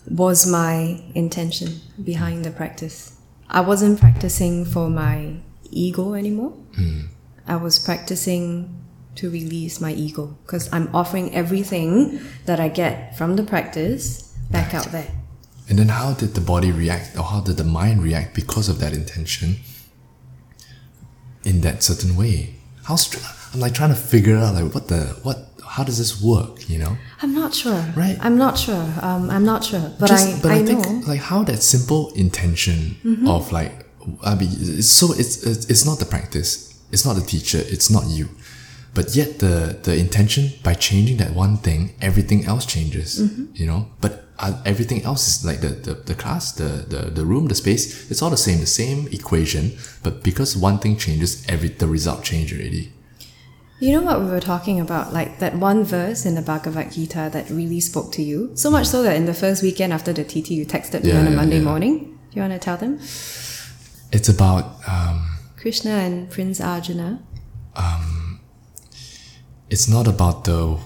was my intention behind the practice. I wasn't practicing for my ego anymore. Hmm. I was practicing to release my ego because I'm offering everything that I get from the practice back out there. And then how did the body react or how did the mind react because of that intention in that certain way? How str- I'm like trying to figure out like what the what how does this work, you know? I'm not sure. Right. I'm not sure. Um, I'm not sure. But Just- I, but I, I, know. Mm-hmm. think like how that simple intention of like I mean it's so it's it's it's not the practice, it's not the teacher, it's not you. But yet the the intention by changing that one thing, everything else changes. Mm-hmm. You know? But uh, everything else is like the, the, the class, the, the, the room, the space, it's all the same, the same equation. But because one thing changes, every the result change already. You know what we were talking about? Like that one verse in the Bhagavad Gita that really spoke to you. So much so that in the first weekend after the TT, you texted me Yeah, on a yeah, Monday yeah. morning. Do you want to tell them? It's about um, Krishna and Prince Arjuna. It's not about the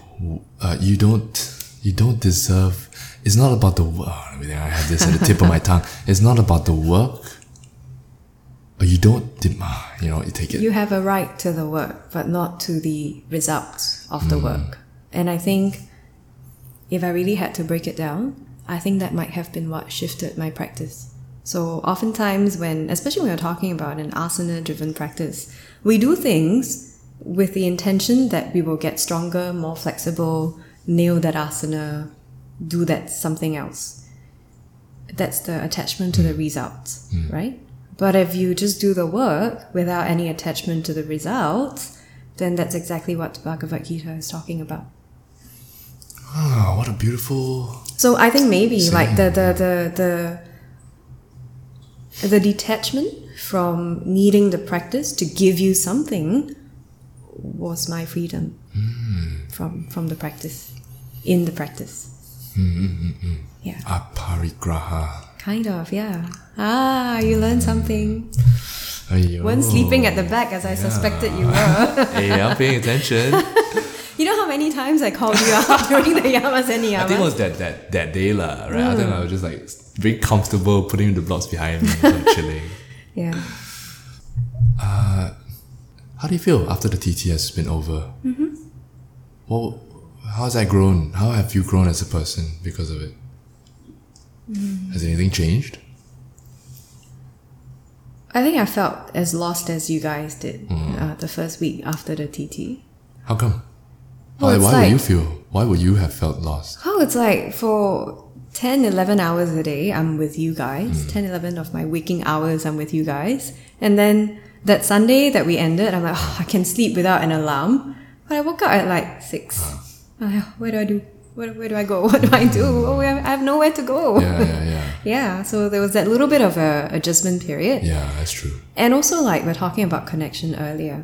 uh, you don't you don't deserve it's not about the wo- oh, I have this at the tip of my tongue it's not about the work or you don't de- ah, you know you take it You have a right to the work, but not to the results of the work. And I think if I really had to break it down, I think that might have been what shifted my practice. So oftentimes when, especially when we're talking about an asana driven practice, we do things with the intention that we will get stronger, more flexible, nail that asana, do that something else. That's the attachment to the results, right? But if you just do the work without any attachment to the results, then that's exactly what Bhagavad Gita is talking about. Ah, what a beautiful. So I think maybe like the the the the the detachment from needing the practice to give you something was my freedom hmm. from from the practice in the practice. Hmm, hmm, yeah, Aparigraha. kind of. Yeah. Ah, you learned something. Aiyo. Weren't sleeping at the back as I suspected you were. hey, I'm paying attention. you know how many times I called you out during the yamas and I think it was that that that day lah, right? I think I was just like very comfortable putting the blocks behind me, like chilling. Yeah. Uh, How do you feel after the TT has been over? Mm-hmm. Well, how has that grown? How have you grown as a person because of it? Has anything changed? I think I felt as lost as you guys did uh, the first week after the TT. How come? Well, why why would you feel? Why would you have felt lost? Oh, it's like for 10, 11 hours a day, I'm with you guys. 10, 11 of my waking hours, I'm with you guys. And then that Sunday that we ended, I'm like, oh, I can sleep without an alarm. But I woke up at like 6. I'm like, what do I do? Where, where do I go? What do I do? Mm. Oh, I have, I have nowhere to go. Yeah, yeah, yeah. Yeah, so there was that little bit of a adjustment period. Yeah, that's true. And also, like we're talking about connection earlier,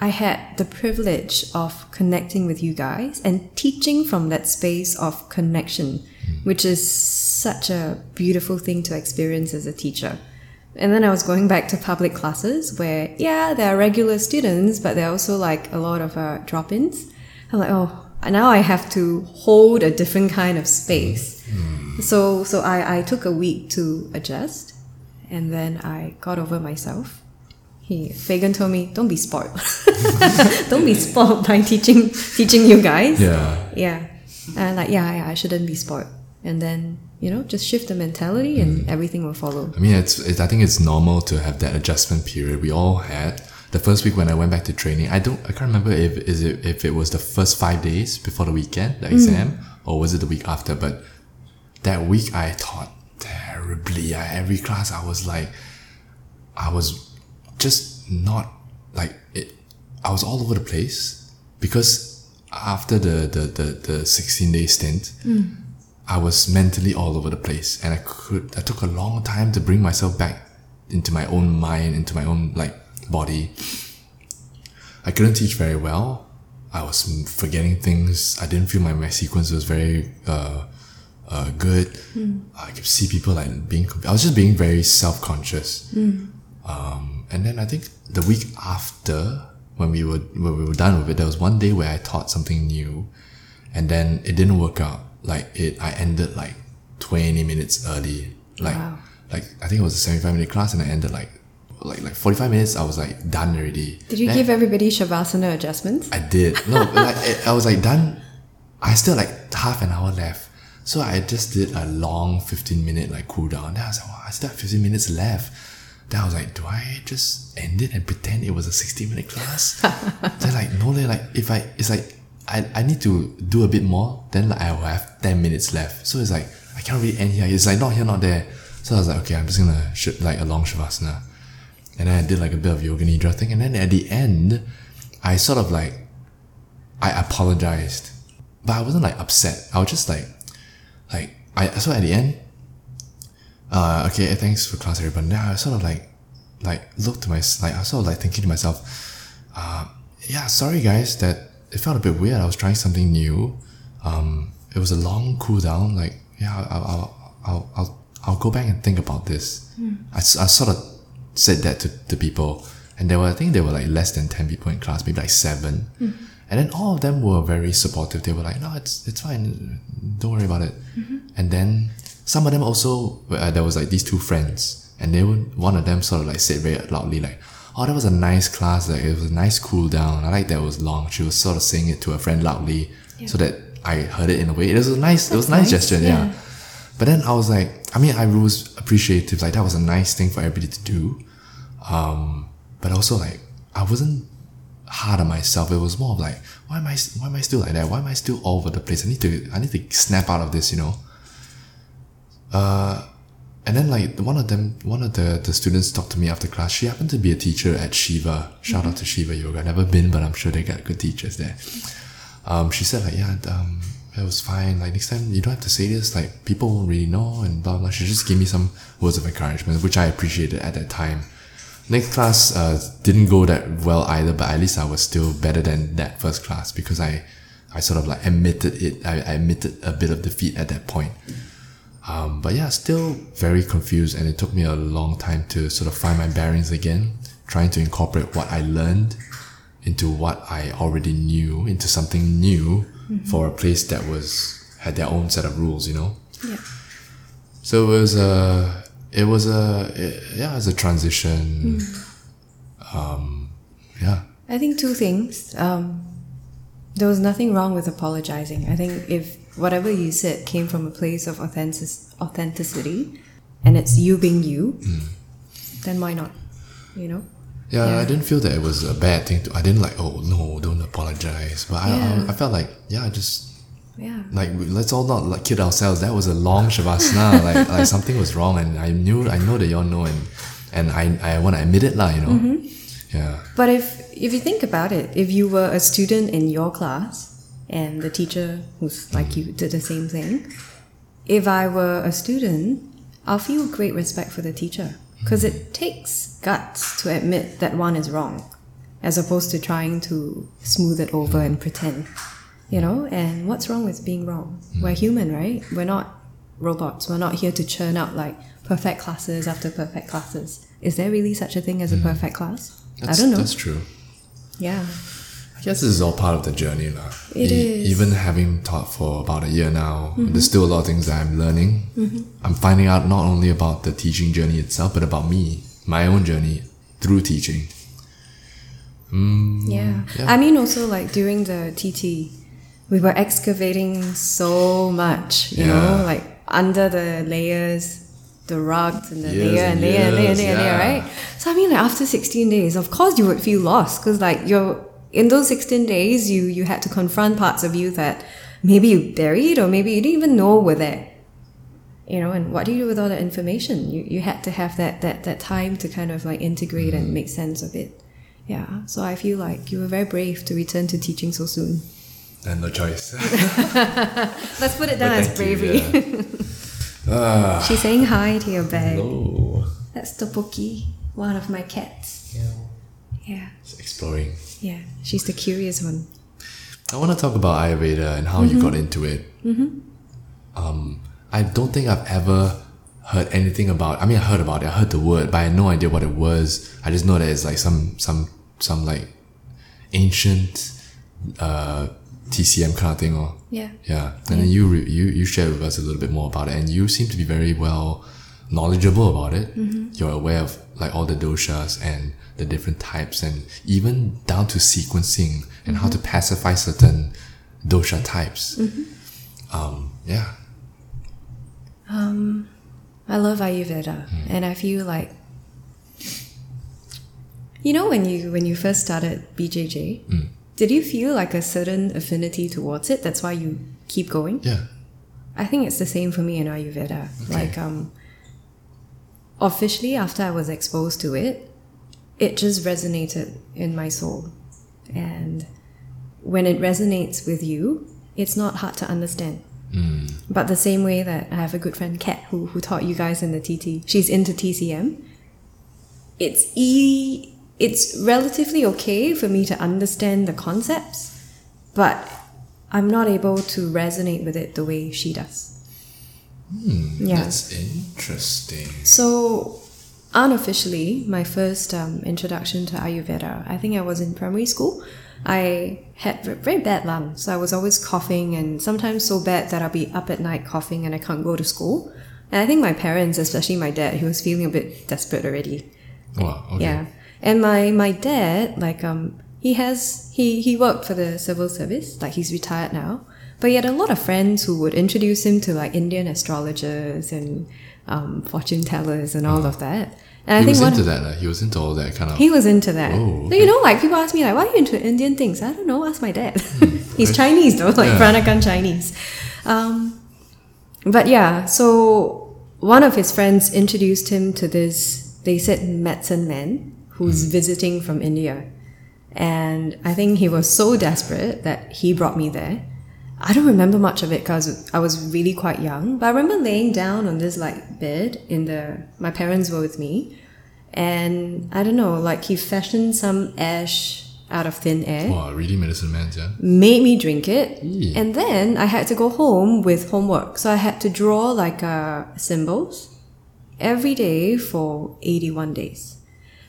I had the privilege of connecting with you guys and teaching from that space of connection, hmm. which is such a beautiful thing to experience as a teacher. And then I was going back to public classes where, yeah, there are regular students, but there are also like a lot of uh, drop ins. I'm like, oh, now I have to hold a different kind of space. So, so I, I took a week to adjust and then I got over myself. He Fagan told me, "Don't be spoiled. Don't be spoiled by teaching teaching you guys." Yeah. yeah, and like yeah, yeah, I shouldn't be spoiled. And then you know, just shift the mentality, and mm. everything will follow. I mean, it's, it's I think it's normal to have that adjustment period. We all had the first week when I went back to training. I don't, I can't remember if is it if it was the first five days before the weekend, the mm. exam, or was it the week after. But that week I taught terribly. I, every class I was like, I was just not like it. I was all over the place because after the the the, the sixteen day stint. Mm. I was mentally all over the place and I could I took a long time to bring myself back into my own mind, into my own like body. I couldn't teach very well. I was forgetting things. I didn't feel my, my sequence was very uh, uh, good. I could see people like being. I was just being very self conscious. Um, and then I think the week after, when we were when we were done with it, there was one day where I taught something new, and then it didn't work out. Like it, I ended like twenty minutes early. Like Wow. like I think it was a seventy five minute class, and I ended like like like forty five minutes. I was like done already. Did you Then- give everybody shavasana adjustments? I did. No, like it, I was like done. I still like half an hour left, so I just did a long fifteen minute like cool down. Then I was like, wow, I still have fifteen minutes left. Then I was like, do I just end it and pretend it was a sixty minute class? then like no, then like if I it's like I, I need to do a bit more. Then like I will have ten minutes left. So it's like I can't really end here. It's like not here, not there. So I was like, okay, I'm just gonna shoot like a long shavasana. And then I did like a bit of yoga nidra thing. And then at the end, I sort of like I apologized, but I wasn't like upset. I was just like, like I so at the end, uh, okay, thanks for class, everybody. Now I sort of like, like looked to my like I was sort of like thinking to myself, uh, yeah, sorry guys that it felt a bit weird. I was trying something new. Um, it was a long cool down. Like yeah, I'll I'll I'll I'll, I'll go back and think about this. I, I sort of said that to, to people, and there were I think there were like less than ten people in class, maybe like seven. And then all of them were very supportive. They were like, "No, it's it's fine. Don't worry about it." And then some of them also uh, there was like these two friends, and they were one of them sort of like said very loudly like, "Oh, that was a nice class. Like it was a nice cool down. I like that it was long." She was sort of saying it to a friend loudly, so that I heard it in a way. It was a nice. it was a nice, That's nice, gesture. yeah. yeah. But then I was like, I mean, I was appreciative. Like that was a nice thing for everybody to do. Um, but also like I wasn't hard on myself. It was more of like, why am I why am I still like that? Why am I still all over the place? I need to I need to snap out of this, you know. Uh, and then like one of them, one of the the students talked to me after class. She happened to be a teacher at Shiva. Shout out to Shiva Yoga. Never been, but I'm sure they got good teachers there. Um, she said like, yeah, um, it was fine. Like next time you don't have to say this. Like people won't really know and blah blah. She just gave me some words of encouragement, which I appreciated at that time. Next class uh, didn't go that well either, but at least I was still better than that first class because I, I sort of like admitted it. I, I admitted a bit of defeat at that point. Um, but yeah, still very confused, and it took me a long time to sort of find my bearings again, trying to incorporate what I learned into what I already knew, into something new for a place that was had their own set of rules, you know. Yeah. So it was a, it was a, it- yeah, it was a transition. Um, yeah, I think two things. Um, there was nothing wrong with apologizing. I think if whatever you said came from a place of authentic- authenticity and it's you being you, mm. then why not? You know? yeah, Yeah. I didn't feel that it was a bad thing to. I didn't like, oh no, don't apologize. But I, Yeah. I, I felt like, yeah, just Yeah. like let's all not like kid ourselves. That was a long shavasana. like like something was wrong, and I knew I know that y'all know, and and I I want to admit it, lah. You know. Mm-hmm. Yeah. But if if you think about it, if you were a student in your class and the teacher who's like you did the same thing, if I were a student, I'll feel great respect for the teacher because it takes guts to admit that one is wrong, as opposed to trying to smooth it over and pretend. You know, and what's wrong with being wrong? We're human, right? We're not robots. We're not here to churn out like perfect classes after perfect classes. Is there really such a thing as a perfect class? That's, I don't know. That's true. Yeah. I guess this is all part of the journey, lah. It is. Even having taught for about a year now, mm-hmm. there's still a lot of things that I'm learning. Mm-hmm. I'm finding out not only about the teaching journey itself, but about me, my own journey through teaching. Mm, yeah. yeah. I mean, also like during the TT, we were excavating so much, you Yeah. know, like under the layers, the rugs and the layer and and layer and layer and layer, and layer, yeah. right? So I mean, like after 16 days, of course you would feel lost because like you're in those 16 days, you you had to confront parts of you that maybe you buried or maybe you didn't even know were there. You know, and what do you do with all that information? You you had to have that that that time to kind of like integrate Mm. and make sense of it. Yeah. So I feel like you were very brave to return to teaching so soon. And no choice. Let's put it down as thank you, bravery. yeah. She's saying hi to your bag. Hello. That's Topoki, one of my cats. Yeah. Yeah. It's exploring. Yeah. She's the curious one. I want to talk about Ayurveda and how you got into it. Um, I don't think I've ever heard anything about. I mean, I heard about it. I heard the word, but I had no idea what it was. I just know that it's like some some some like ancient uh, TCM kind of thing, or? Yeah. yeah. And then you re- you you shared with us a little bit more about it, and you seem to be very well knowledgeable about it. Mm-hmm. You're aware of like all the doshas and the different types, and even down to sequencing and how to mm-hmm. pacify certain dosha types. Mm-hmm. Um, yeah, Um, I love Ayurveda, mm. and I feel like you know when you when you first started BJJ, did you feel like a certain affinity towards it? That's why you keep going. yeah, I think it's the same for me in Ayurveda. Like um officially after I was exposed to it, it just resonated in my soul. And when it resonates with you, it's not hard to understand. But the same way that I have a good friend Kat who who taught you guys in the TT, she's into TCM. It's e it's relatively okay for me to understand the concepts, but I'm not able to resonate with it the way she does. Yeah. that's interesting. So, unofficially, my first um, introduction to Ayurveda, I think I was in primary school. I had very bad lungs, so I was always coughing, and sometimes so bad that I'll be up at night coughing and I can't go to school. And I think my parents, especially my dad, he was feeling a bit desperate already. Wow. Okay. Yeah. And my my dad, like um, he has he he worked for the civil service, like he's retired now. But he had a lot of friends who would introduce him to like Indian astrologers and um, fortune tellers and all of that. And I He think was into that. Uh, he was into all that kind of. he was into that. Oh, So you know, like people ask me like, why are you into Indian things? I don't know. Ask my dad. He's okay. Chinese though, like Yeah. Peranakan Chinese. Um, but yeah, so one of his friends introduced him to this, they said, medicine man who's visiting from India. And I think he was so desperate that he brought me there. I don't remember much of it because I was really quite young, but I remember laying down on this like bed in the, my parents were with me. And I don't know, like he fashioned some ash out of thin air Wow, really medicine man, yeah. made me drink it Eee. and then i had to go home with homework so i had to draw like uh, symbols every day for 81 days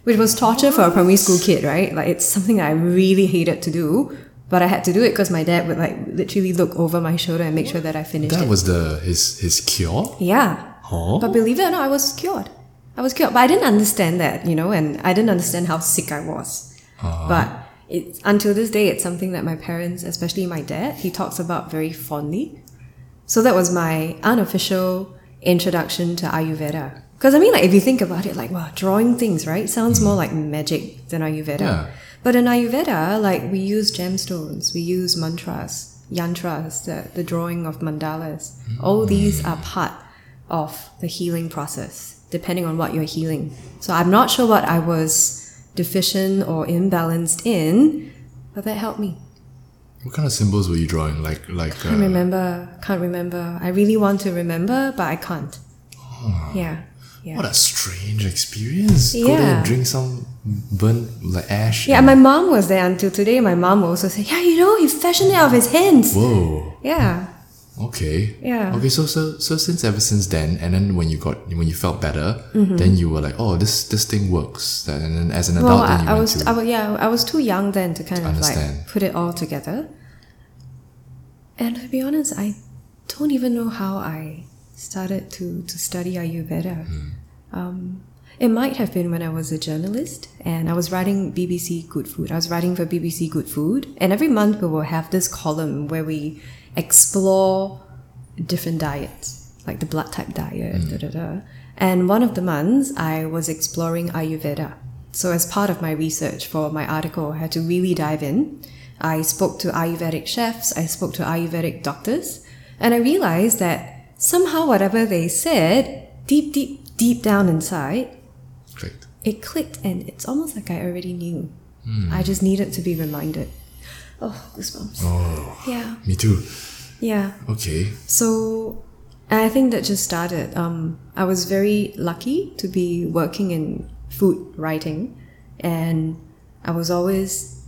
which was torture for a primary school kid right? Like it's something i really hated to do but i had to do it because my dad would like literally look over my shoulder and make sure that i finished it. That it. was the his his cure. yeah. Oh, but believe it or not i was cured. I was cured. But i didn't understand that you know and i didn't understand how sick i was. Uh-huh. But it's until this day it's something that my parents especially my dad he talks about very fondly. So that was my unofficial introduction to ayurveda because i mean like if you think about it like wow drawing things right sounds more like magic than ayurveda. Yeah. but in ayurveda like we use gemstones we use mantras yantras the, the drawing of mandalas. All these are part of the healing process depending on what you're healing. So i'm not sure what i was deficient or imbalanced in but that helped me. What kind of symbols were you drawing? Like like can't uh, remember can't remember. I really want to remember but i can't. Yeah yeah what a strange experience. Go there and drink some burnt like ash. yeah and- my mom was there until today my mom also say yeah you know he fashioned it out of his hands Whoa. yeah Okay. Yeah. Okay. So so so since ever since then, and then when you got when you felt better, mm-hmm. then you were like, oh, this this thing works. And then as an well adult, you I, I was to I, wa- yeah i was too young then to kind of Understand. like put it all together and to be honest i don't even know how i started to to study ayurveda hmm. Um, it might have been when I was a journalist and I was writing BBC Good Food. I was writing for BBC Good Food, and every month we will have this column where we explore different diets, like the blood type diet, da da da. And one of the months I was exploring Ayurveda. So, as part of my research for my article, I had to really dive in. I spoke to Ayurvedic chefs, I spoke to Ayurvedic doctors, and I realized that somehow whatever they said, deep, deep, deep down inside, clicked. it clicked and it's almost like I already knew. I just needed to be reminded. Oh, goosebumps. Oh, Yeah, me too. yeah. Okay. So I think that just started. Um, I was very lucky to be working in food writing, and I was always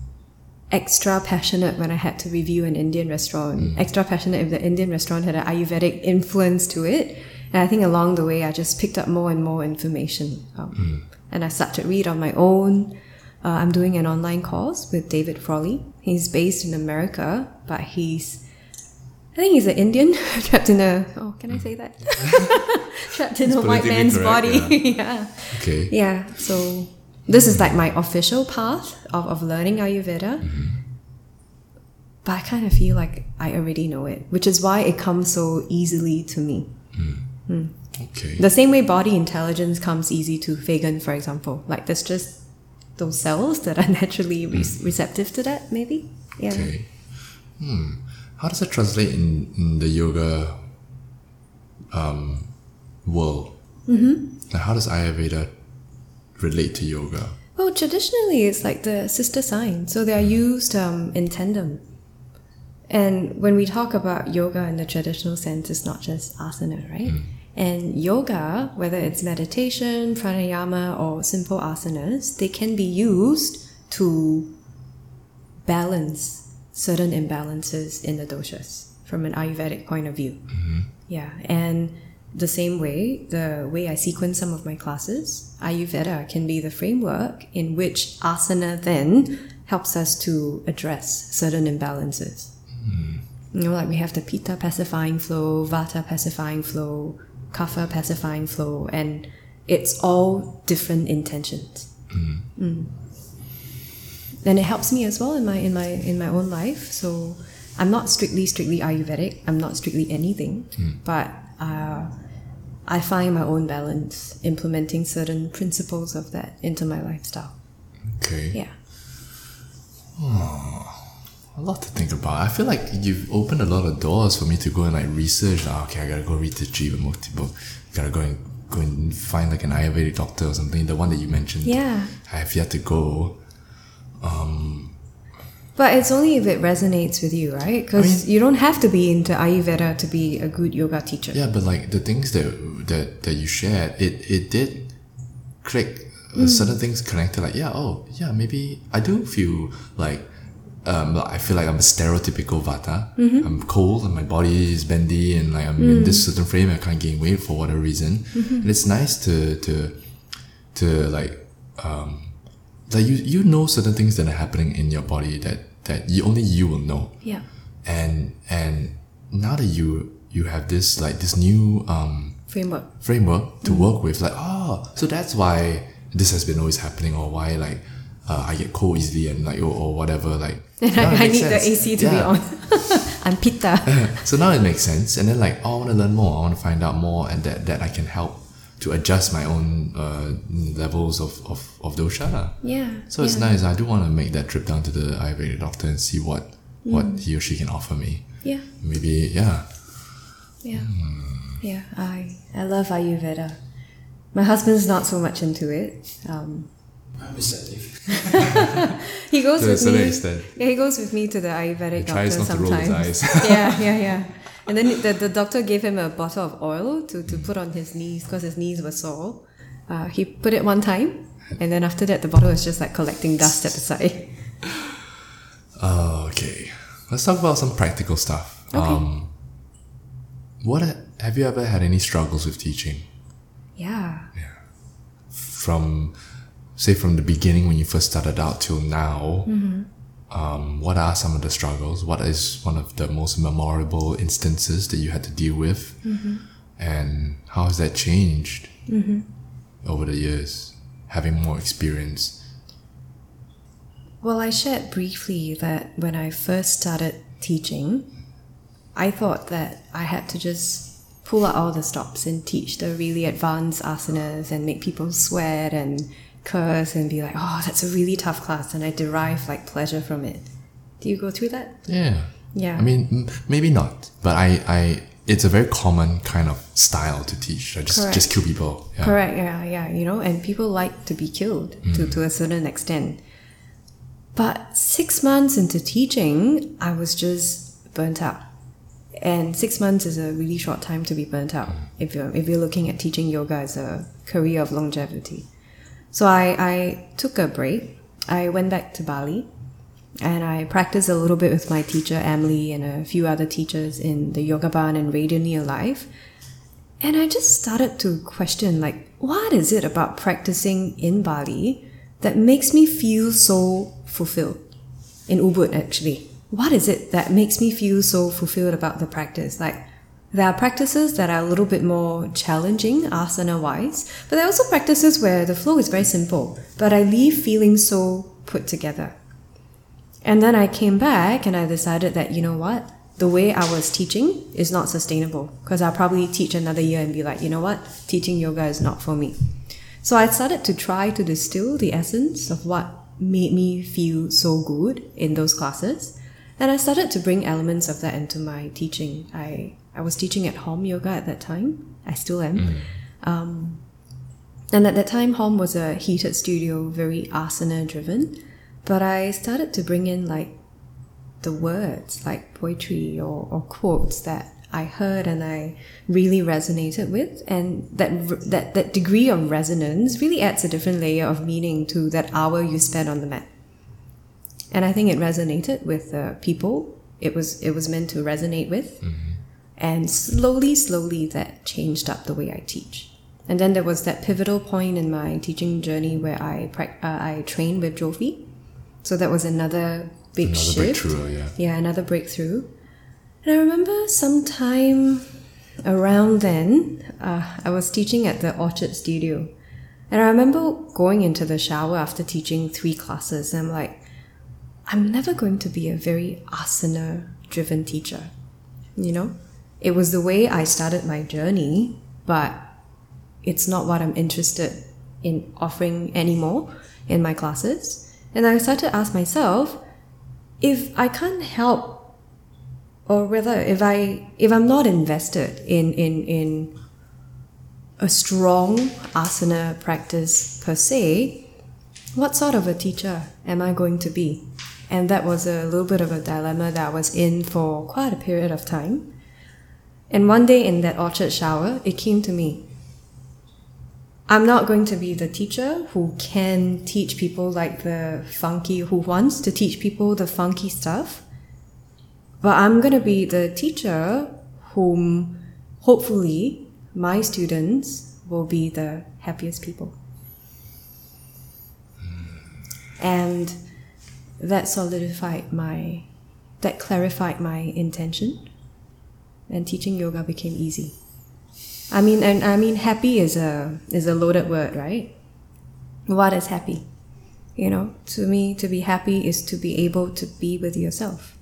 extra passionate when I had to review an Indian restaurant. Extra passionate if the Indian restaurant had an Ayurvedic influence to it. And I think along the way, I just picked up more and more information. Um, And I started to read on my own. Uh, I'm doing an online course with David Frawley. He's based in America, but he's I think he's an Indian trapped in a oh can I say that trapped in It's a white man's correct, body yeah. Okay. yeah so this is like my official path of, of learning Ayurveda but I kind of feel like I already know it which is why it comes so easily to me Okay. the same way body intelligence comes easy to Fagan for example like there's just those cells that are naturally re- receptive to that maybe yeah Okay. Hmm. How does that translate in, in the yoga um, world? Mm-hmm. Like how does Ayurveda relate to yoga? Well, traditionally, it's like the sister sign, so they are used um, in tandem. And when we talk about yoga in the traditional sense, it's not just asana, right? And yoga, whether it's meditation, pranayama, or simple asanas, they can be used to balance certain imbalances in the doshas from an Ayurvedic point of view. Mm-hmm. Yeah, and the same way, the way I sequence some of my classes, Ayurveda can be the framework in which asana then helps us to address certain imbalances. Mm-hmm. You know, like we have the Pitta pacifying flow, Vata pacifying flow, Kapha pacifying flow, and it's all different intentions. Mm. And it helps me as well in my in my in my own life. So I'm not strictly strictly Ayurvedic. I'm not strictly anything, but uh, I find my own balance implementing certain principles of that into my lifestyle. Okay. Yeah. A lot to think about. I feel like you've opened a lot of doors for me to go and like research. Like, okay, I gotta go read the Jivamukti book. Gotta go and go and find like an Ayurvedic doctor or something. The one that you mentioned. Yeah. I have yet to go. Um, But it's only if it resonates with you, right? Because you don't have to be into Ayurveda to be a good yoga teacher. Yeah, but like the things that that that you shared, it it did click. Uh, certain things connected. Like yeah, oh yeah, maybe I do feel like. Um, I feel like I'm a stereotypical vata. I'm cold and my body is bendy and like I'm in this certain frame. I can't gain weight for whatever reason. And it's nice to to to like um, like you you know certain things that are happening in your body that that you only you will know Yeah. and and now that you you have this like this new um Framework. framework to work with like oh so that's why this has been always happening or why like uh, I get cold easily and like or, or whatever like And I, I need the. AC to be on. I'm Pitta. so now it makes sense and then like oh, I want to learn more I want to find out more and that that I can help to adjust my own uh, levels of, of, of dosha yeah. So it's yeah. nice. I do want to make that trip down to the Ayurvedic doctor and see what what he or she can offer me. Yeah. Maybe yeah. Yeah. Yeah. I I love Ayurveda. My husband's not so much into it. Um, I'm receptive. he goes To with me. extent. Yeah, he goes with me to the Ayurvedic tries doctor not to roll his sometimes. eyes. yeah, yeah, yeah. And then the, the doctor gave him a bottle of oil to, to put on his knees because his knees were sore. Uh, he put it one time, and then after that, the bottle was just like collecting dust at the side. Oh, okay. Let's talk about some practical stuff. Okay. Um, what have you ever had any struggles with teaching Yeah. Yeah. from, say, from the beginning when you first started out till now? Mm-hmm. Um, what are some of the struggles? What is one of the most memorable instances that you had to deal with, mm-hmm. and how has that changed mm-hmm. over the years? Having more experience. Well, I shared briefly that when I first started teaching, I thought that I had to just pull out all the stops and teach the really advanced asanas and make people sweat and curse and be like, oh, that's a really tough class. And I derive like pleasure from it. Do you go through that? Yeah. Yeah. I mean, m- maybe not, but I, I, it's a very common kind of style to teach. I just, Correct. just kill people. Yeah. Correct, yeah, yeah, you know, and people like to be killed to, mm. to a certain extent. But six months into teaching, I was just burnt out. And six months is a really short time to be burnt out mm. if you're, if you're looking at teaching yoga as a career of longevity. So I, I took a break. I went back to Bali and I practiced a little bit with my teacher, Emily, and a few other teachers in the Yoga Barn and Radiantly Alive. And I just started to question, like, what is it about practicing in Bali that makes me feel so fulfilled? In Ubud, actually. What is it that makes me feel so fulfilled about the practice? Like, there are practices that are a little bit more challenging, asana wise, but there are also practices where the flow is very simple, but I leave feeling so put together. And then I came back and I decided that, you know what? The way I was teaching is not sustainable because I'll probably teach another year and be like, you know what? Teaching yoga is not for me. So I started to try to distill the essence of what made me feel so good in those classes. And I started to bring elements of that into my teaching. I, I was teaching at Hom Yoga at that time. I still am. Um, and at that time, Hom was a heated studio, very asana driven. But I started to bring in like the words, like poetry or, or quotes that I heard and I really resonated with, and that that that degree of resonance really adds a different layer of meaning to that hour you spent on the mat. And I think it resonated with the people. It was it was meant to resonate with, and slowly, slowly, that changed up the way I teach. And then there was that pivotal point in my teaching journey where I uh, I trained with Jo Phee. So that was another big Another shift. breakthrough, yeah. Yeah, another breakthrough. And I remember sometime around then, uh, I was teaching at the Orchard Studio. And I remember going into the shower after teaching three classes. And I'm like, I'm never going to be a very asana driven teacher. You know? It was the way I started my journey, but it's not what I'm interested in offering anymore in my classes. And I started to ask myself, if I can't help, or rather, if I if I'm not invested in in in a strong asana practice per se, what sort of a teacher am I going to be? And that was a little bit of a dilemma that I was in for quite a period of time. And one day in that orchard shower, it came to me. I'm not going to be the teacher who can teach people like the funky, who wants to teach people the funky stuff. But I'm going to be the teacher whom hopefully my students will be the happiest people. And that solidified my, that clarified my intention. And teaching yoga became easy. I mean, and I mean, happy is a is a loaded word, right? What is happy? You know, to me, to be happy is to be able to be with yourself,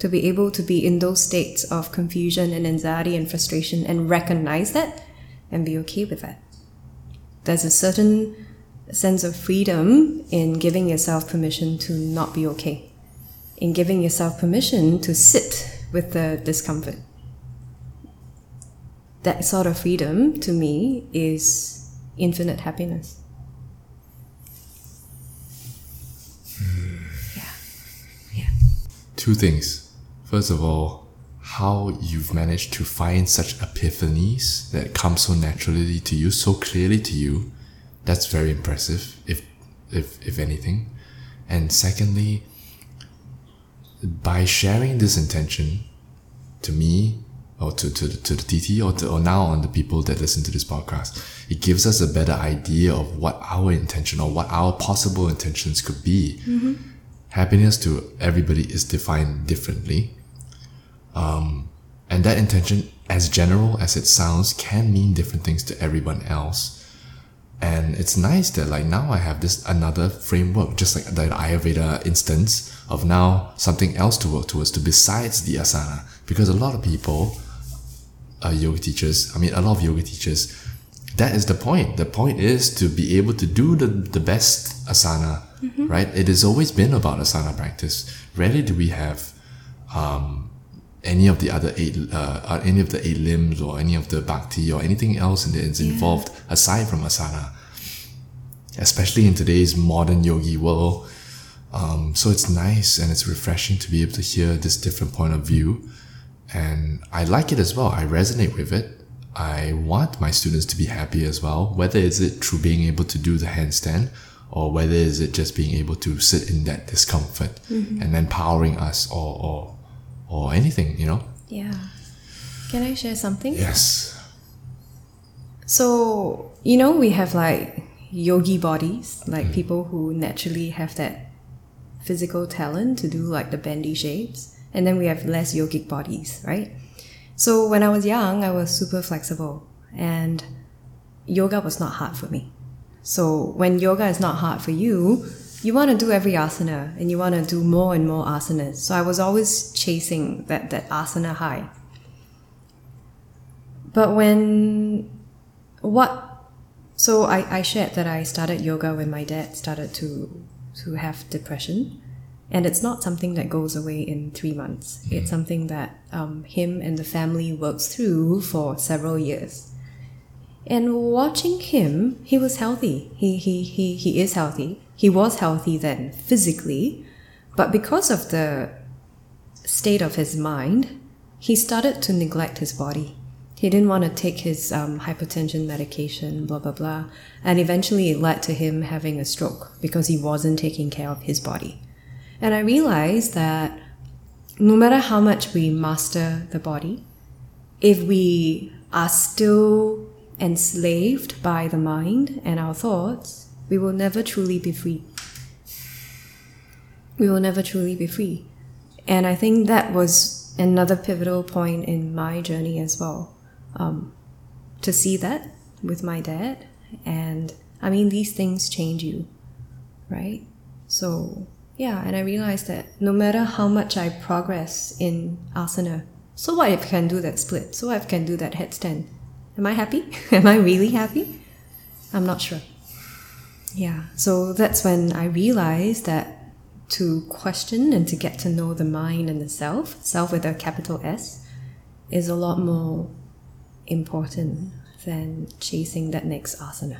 to be able to be in those states of confusion and anxiety and frustration and recognize that and be okay with that. There's a certain sense of freedom in giving yourself permission to not be okay, in giving yourself permission to sit with the discomfort that sort of freedom to me is infinite happiness. Yeah. Yeah. Two things. First of all, how you've managed to find such epiphanies that come so naturally to you, so clearly to you. That's very impressive, if if if anything. And secondly, by sharing this intention to me or to, to, to the TT or, to, or now on the people that listen to this podcast, it gives us a better idea of what our intention or what our possible intentions could be. Mm-hmm. Happiness to everybody is defined differently. Um, and that intention, as general as it sounds, can mean different things to everyone else. And it's nice that like now I have this another framework, just like the Ayurveda instance of now something else to work towards to besides the asana. Because a lot of people uh, yoga teachers, I mean, a lot of yoga teachers, that is the point. The point is to be able to do the, the best asana, Mm-hmm. right? It has always been about asana practice. Rarely do we have um, any of the other eight, uh, uh, any of the eight limbs or any of the bhakti or anything else that is involved aside from asana. Especially in today's modern yogi world. Um, so it's nice and it's refreshing to be able to hear this different point of view and I like it as well. I resonate with it. I want my students to be happy as well, whether is it through being able to do the handstand or whether is it just being able to sit in that discomfort mm-hmm. and empowering us or, or or anything, you know? Yeah. Can I share something? Yes. So, you know, we have like yogi bodies, like mm. people who naturally have that physical talent to do like the bendy shapes. And then we have less yogic bodies, right? So when I was young, I was super flexible and yoga was not hard for me. So when yoga is not hard for you, you want to do every asana and you want to do more and more asanas. So I was always chasing that, that asana high. But when what so I, I shared that I started yoga when my dad started to to have depression. And it's not something that goes away in three months. It's something that um, him and the family works through for several years. And watching him, he was healthy. He, he, he, he is healthy. He was healthy then physically, but because of the state of his mind, he started to neglect his body. He didn't want to take his um, hypertension medication, blah, blah, blah. And eventually it led to him having a stroke because he wasn't taking care of his body. And I realized that no matter how much we master the body, if we are still enslaved by the mind and our thoughts, we will never truly be free. We will never truly be free. And I think that was another pivotal point in my journey as well. Um, to see that with my dad. And I mean, these things change you, right? So, yeah, and I realized that no matter how much I progress in asana, so what if I can do that split? So what if I can do that headstand? Am I happy? Am I really happy? I'm not sure. Yeah, so that's when I realized that to question and to get to know the mind and the self, self with a capital S, is a lot more important than chasing that next asana.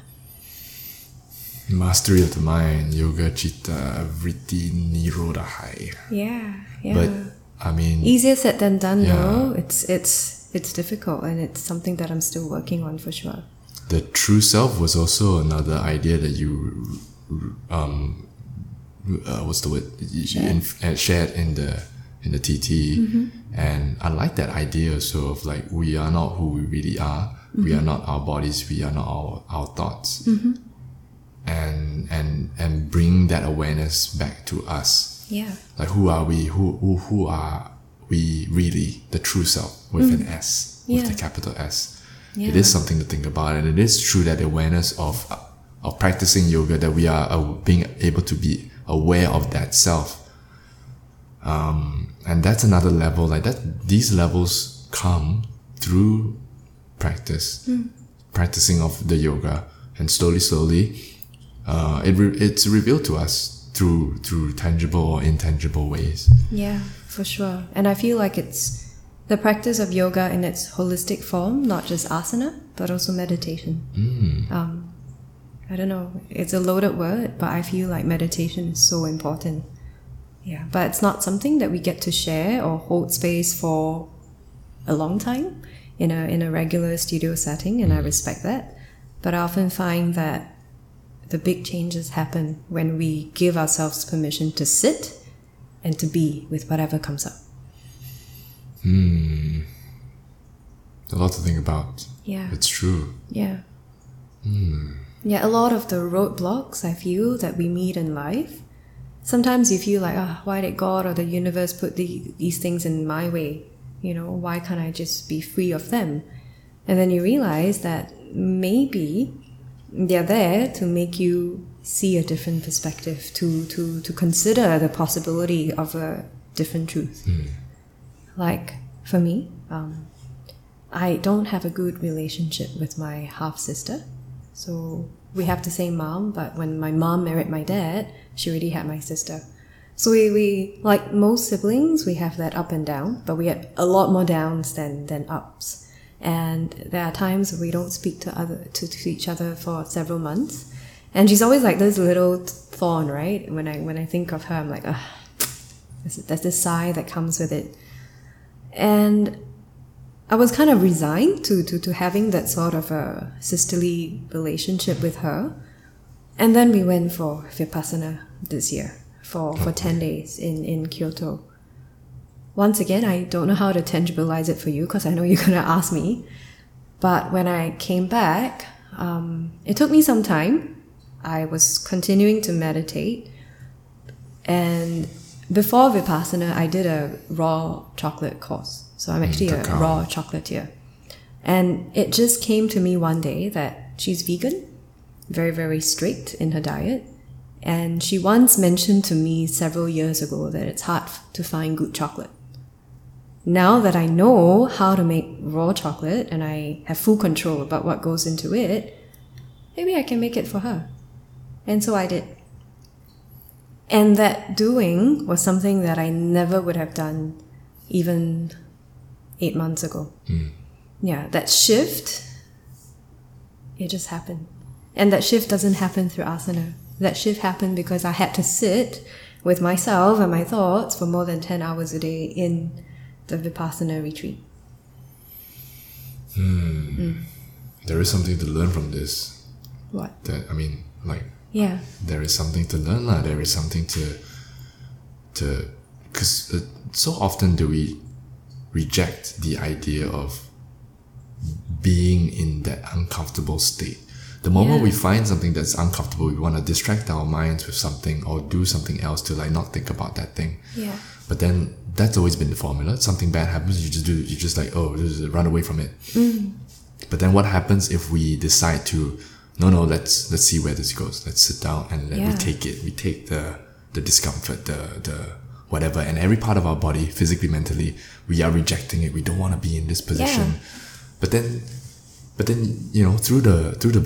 Mastery of the mind, yoga, chitta, vritti, nirodha. Yeah, yeah. But I mean, Easier said than done, Yeah. though. It's it's it's difficult, and it's something that I'm still working on for sure. the true self was also another idea that you um uh, what's the word you inf- uh, shared in the in the TT and I like that idea also of like we are not who we really are we are not our bodies we are not our, our thoughts and and and bring that awareness back to us. Yeah, like who are we? Who who, who are we really? The true self with an S with Yeah. the capital S. It Yeah. is something to think about and it is true that the awareness of of practicing yoga that we are uh, being able to be aware of that self. Um, and that's another level like that these levels come through practice. Practicing of the yoga and slowly slowly uh, it re- it's revealed to us through through tangible or intangible ways yeah, for sure. And I feel like it's the practice of yoga in its holistic form, not just asana, but also meditation. Um, I don't know, it's a loaded word, but I feel like meditation is so important. Yeah, but it's not something that we get to share or hold space for a long time in a in a regular studio setting, and I respect that. But I often find that the big changes happen when we give ourselves permission to sit and to be with whatever comes up. Hmm. A lot to think about Yeah. it's true Yeah. Hmm. Yeah, a lot of the roadblocks I feel that we meet in life, sometimes you feel like, ah, why did God or the universe put the, these things in my way? You know, why can't I just be free of them? And then you realize that maybe they're there to make you see a different perspective, to, to, to consider the possibility of a different truth. Like for me, um, I don't have a good relationship with my half sister. So we have the same mom, but when my mom married my dad, she already had my sister. So we, we like most siblings, we have that up and down, but we had a lot more downs than, than ups. And there are times we don't speak to other to, to each other for several months. And she's always like this little thorn, right? When I when I think of her, I'm like, ah, there's, there's this sigh that comes with it. And I was kind of resigned to, to, to having that sort of a sisterly relationship with her. And then we went for Vipassana this year for, for 10 days in, in Kyoto. Once again, I don't know how to tangibilize it for you because I know you're going to ask me. But when I came back, um, it took me some time. I was continuing to meditate. And before Vipassana, I did a raw chocolate course. So I'm actually a raw chocolatier. And it just came to me one day that she's vegan, very, very strict in her diet. And she once mentioned to me several years ago that it's hard to find good chocolate. Now that I know how to make raw chocolate and I have full control about what goes into it, maybe I can make it for her. And so I did. And that doing was something that I never would have done even eight months ago. Hmm. Yeah, that shift, it just happened. And that shift doesn't happen through asana. That shift happened because I had to sit with myself and my thoughts for more than 10 hours a day in the Vipassana retreat. there is something to learn from this What? that i mean like Yeah. there is something to learn lah. there is something to to because uh, so often do we reject the idea of being in that uncomfortable state the moment Yeah. we find something that's uncomfortable we want to distract our minds with something or do something else to like not think about that thing. Yeah. but then that's always been the formula. Something bad happens you just do you just like oh just run away from it. Mm-hmm. But then what happens if we decide to no no let's let's see where this goes. Let's sit down and let we take it. We take the the discomfort the the whatever. And every part of our body physically mentally we are rejecting it. We don't want to be in this position. Yeah. but then but then you know through the through the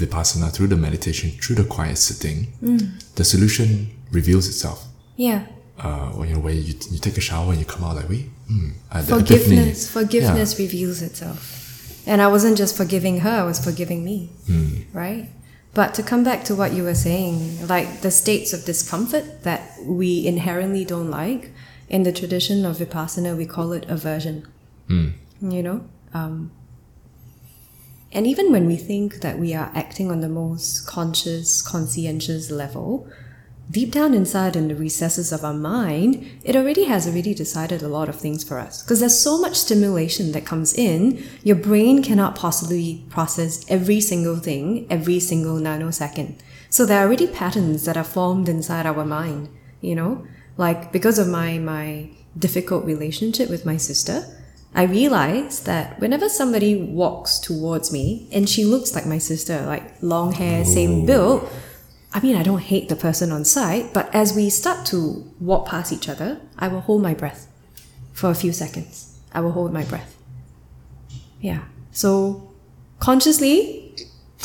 vipassana through the meditation through the quiet sitting mm. the solution reveals itself Yeah. Uh, or, you know, where you, you take a shower and you come out like, wait, hmm, uh, the epiphany. Forgiveness. Forgiveness reveals itself. And I wasn't just forgiving her, I was forgiving me. Hmm. Right? But to come back to what you were saying, like the states of discomfort that we inherently don't like, in the tradition of Vipassana, we call it aversion. Hmm. You know? Um, and even when we think that we are acting on the most conscious, conscientious level, deep down inside in the recesses of our mind, it already has already decided a lot of things for us. Because there's so much stimulation that comes in, your brain cannot possibly process every single thing every single nanosecond. So there are already patterns that are formed inside our mind, you know? Like because of my my difficult relationship with my sister, I realized that whenever somebody walks towards me and she looks like my sister, like long hair, same build, I mean, I don't hate the person on sight, but as we start to walk past each other, I will hold my breath for a few seconds. I will hold my breath. Yeah. So consciously,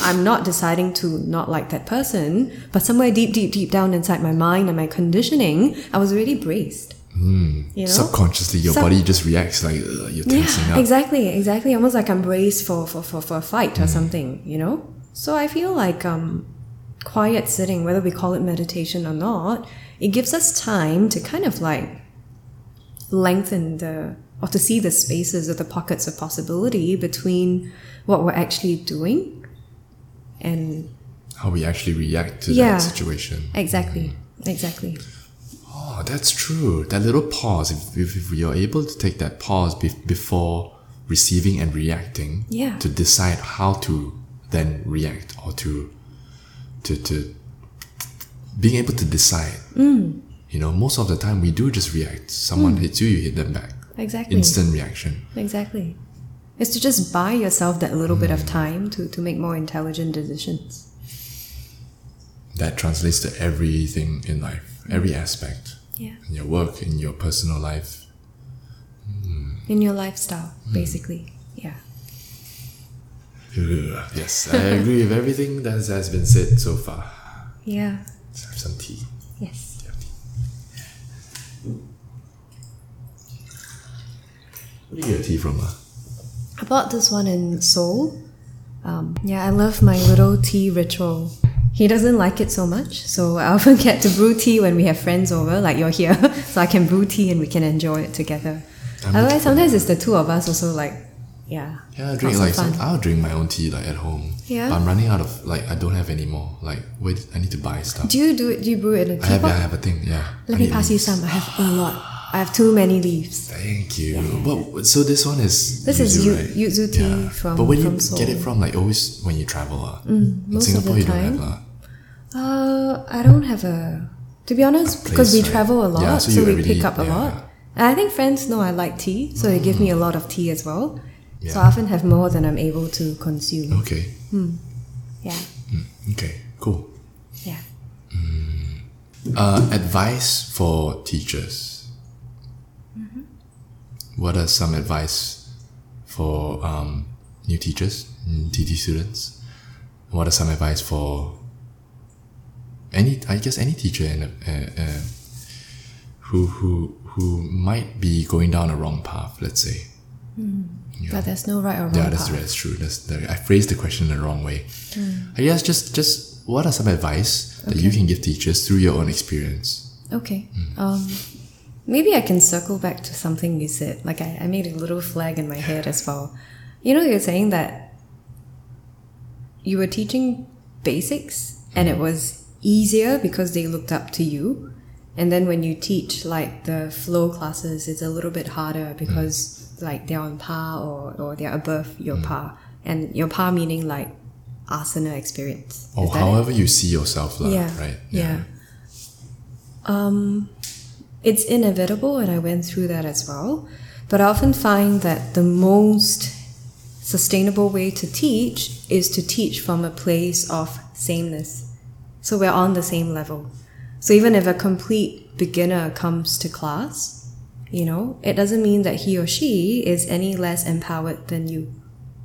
I'm not deciding to not like that person, but somewhere deep, deep, deep down inside my mind and my conditioning, I was already braced. You know? Subconsciously, your Sub- body just reacts like uh, you're tensing Yeah, up. exactly, exactly. Almost like I'm braced for, for, for, for a fight or something, you know? So I feel like um, quiet sitting, whether we call it meditation or not, it gives us time to kind of like lengthen the, or to see the spaces or the pockets of possibility between what we're actually doing and How we actually react to Yeah. that situation. exactly, exactly. Oh, that's true. That little pause, if, if, if you're able to take that pause be- before receiving and reacting, Yeah. to decide how to then react or to, to, to being able to decide. Mm. You know, most of the time we do just react. Someone hits you, you hit them back. Exactly. Instant reaction. Exactly. It's to just buy yourself that little bit of time to, to make more intelligent decisions. That translates to everything in life, every aspect. Yeah. In your work, in your personal life. In your lifestyle, basically. Yeah. Yes, I agree with everything that has been said so far. Yeah. Let's have some tea. Yes. Tea? Where do you get tea from? Uh? I bought this one in Seoul. Um, yeah, I love my little tea ritual. He doesn't like it so much, so I often get to brew tea when we have friends over, like you're here, so I can brew tea and we can enjoy it together. I'm Otherwise, sometimes it's the two of us also like, yeah. Yeah, I drink so like some, I'll drink my own tea like at home. Yeah? But I'm running out of like I don't have any more. Like wait, I need to buy stuff. Do you do it? Do you brew it in a I have, teapot? I have a thing. Yeah. Let I me pass you some. I have a lot. I have too many leaves. Thank you. Well, so this one is This is yuzu, yu- right? yuzu tea from- But where do you Seoul. get it from, like always when you travel, uh, in of the Singapore you don't time. have uh, Uh, I don't have a. To be honest, because we right? travel a lot, Yeah, so, so we already- pick up a yeah. lot. And I think friends know I like tea, so they give me a lot of tea as well. So I often have more than I'm able to consume. Okay. Yeah, Okay. Cool. yeah. Uh, advice for teachers. Mm-hmm. What are some advice for um, new teachers, mm, TT students? What are some advice for any? I guess any teacher in a, uh, uh, who who who might be going down a wrong path. Let's say. Yeah. But there's no right or wrong Yeah, that's, path. that's true. That's the, I phrased the question in the wrong way. Hmm. I guess just just what are some advice that you can give teachers through your own experience? Okay. Mm. Um, maybe I can circle back to something you said. Like I, I made a little flag in my head as well. You know, you're saying that you were teaching basics and it was easier because they looked up to you. And then when you teach like the flow classes, it's a little bit harder because like they're on par or, or they're above your par. And your par meaning like asana experience. Or Is that it? however you see yourself, lah, yeah, right? Yeah. Um, it's inevitable, and I went through that as well. But I often find that the most sustainable way to teach is to teach from a place of sameness. So we're on the same level. So even if a complete beginner comes to class, you know, it doesn't mean that he or she is any less empowered than you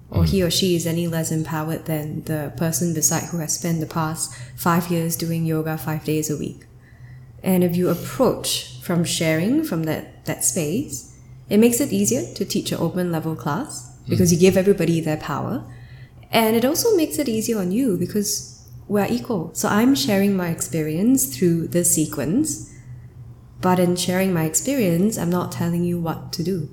or he or she is any less empowered than the person beside who has spent the past five years doing yoga five days a week. And if you approach from sharing from that, that space, it makes it easier to teach an open level class because mm. you give everybody their power. And it also makes it easier on you because we're equal. So I'm sharing my experience through this sequence, but in sharing my experience, I'm not telling you what to do.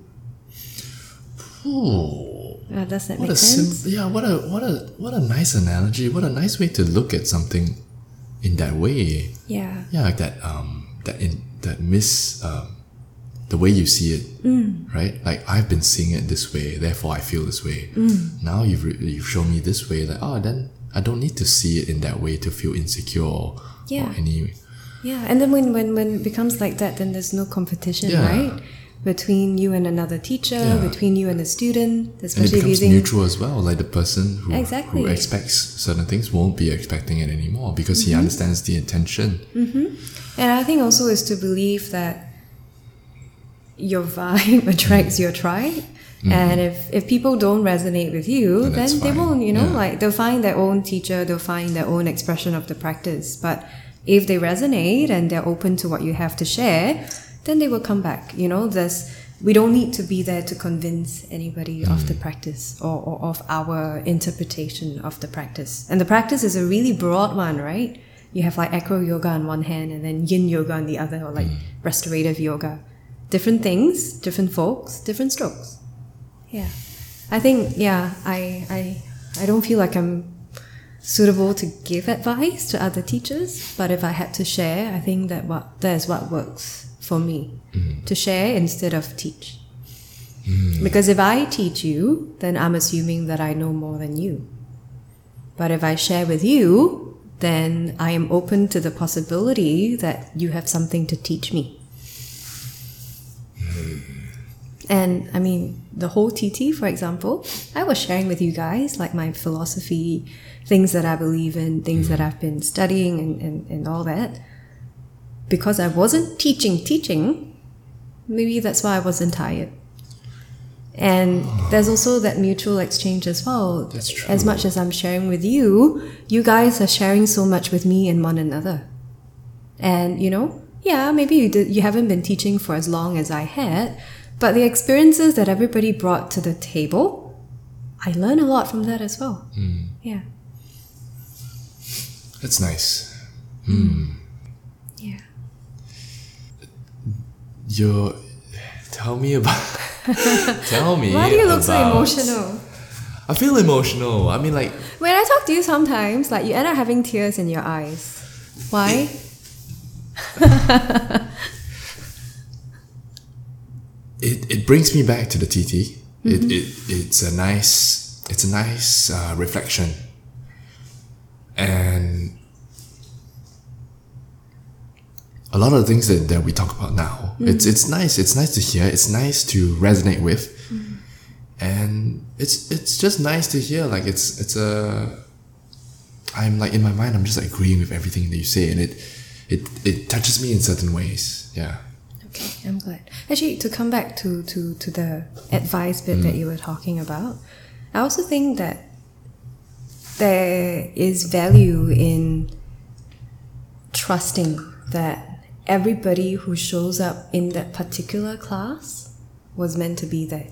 Ooh. Uh, does that What make a sense? sim- yeah, what a what a what a nice analogy. What a nice way to look at something in that way. yeah. Yeah, like that um that in that miss um the way you see it, right? Like I've been seeing it this way, therefore I feel this way. Now you've re- you've shown me this way, like oh, then I don't need to see it in that way to feel insecure or, Yeah. or any. Yeah, and then when, when, when it becomes like that, then there's no competition, Yeah. right? Between you and another teacher, Yeah. between you and a student, And it especially if becomes using neutral as well. Like the person who, Exactly. who expects certain things won't be expecting it anymore because Mm-hmm. he understands the intention. And I think also is to believe that your vibe attracts your tribe. Mm-hmm. And if, if people don't resonate with you, Then then, they won't, you know, Yeah. like they'll find their own teacher, they'll find their own expression of the practice. But if they resonate and they're open to what you have to share, then they will come back. You know, there's we don't need to be there to convince anybody of mm-hmm. the practice or, or of our interpretation of the practice. And the practice is a really broad one, right? You have like acro yoga on one hand and then yin yoga on the other, or like mm. restorative yoga. Different things, different folks, different strokes. Yeah. I think yeah, I I I don't feel like I'm suitable to give advice to other teachers, but if I had to share, I think that what that is what works for me. Mm-hmm. To share instead of teach. Mm-hmm. Because if I teach you, then I'm assuming that I know more than you. But if I share with you, then I am open to the possibility that you have something to teach me. And I mean, the whole TT, for example, I was sharing with you guys like my philosophy, things that I believe in, things that mm-hmm. I've been studying, and, and, and all that. Because I wasn't teaching, teaching, maybe that's why I wasn't tired. And there's also that mutual exchange as well. That's true. As much as I'm sharing with you, you guys are sharing so much with me and one another. And you know, yeah, maybe you did, you haven't been teaching for as long as I had, but the experiences that everybody brought to the table, I learned a lot from that as well. Hmm. Yeah, That's nice. Hmm. yeah. You're. Tell me about. tell me. Why do you look so emotional? I feel emotional. I mean, like, When I talk to you, sometimes like you end up having tears in your eyes. Why? it, it brings me back to the TT. It, mm-hmm. it it's a nice it's a nice uh, reflection, and a lot of the things that, that we talk about now. Mm-hmm. It's it's nice. It's nice to hear. It's nice to resonate with, mm-hmm. and it's it's just nice to hear. Like it's it's a. I'm like in my mind. I'm just agreeing with everything that you say, and it it it touches me in certain ways. Yeah. Okay, I'm glad. Actually, to come back to, to, to the advice bit that mm. you were talking about, I also think that there is value in trusting that everybody who shows up in that particular class was meant to be there.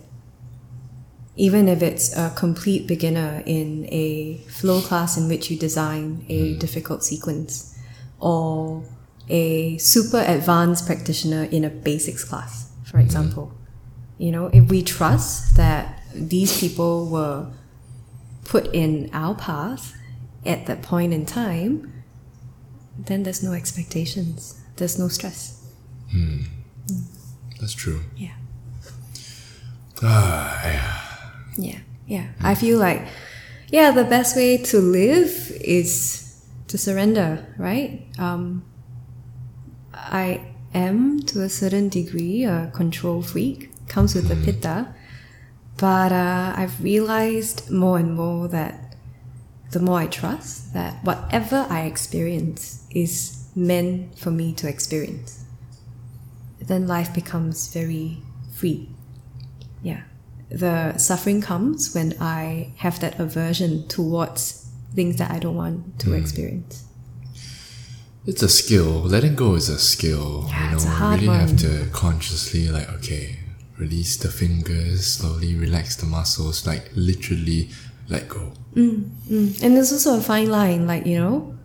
Even if it's a complete beginner in a flow class in which you design a mm. difficult sequence, or a super advanced practitioner in a basics class, for example. You know, if we trust that these people were put in our path at that point in time, then there's no expectations, there's no stress. That's true. Yeah. Ah, yeah. Yeah, yeah. I feel like, yeah, the best way to live is to surrender, right? Um, I am to a certain degree a control freak, comes with the pitta, but uh, I've realized more and more that the more I trust that whatever I experience is meant for me to experience, then life becomes very free. Yeah. The suffering comes when I have that aversion towards things that I don't want to experience. It's a skill. Letting go is a skill. Yeah, you know, it's a you hard really have to consciously like, okay, release the fingers, slowly relax the muscles, like literally let go. Mm, mm. And there's also a fine line, like, you know,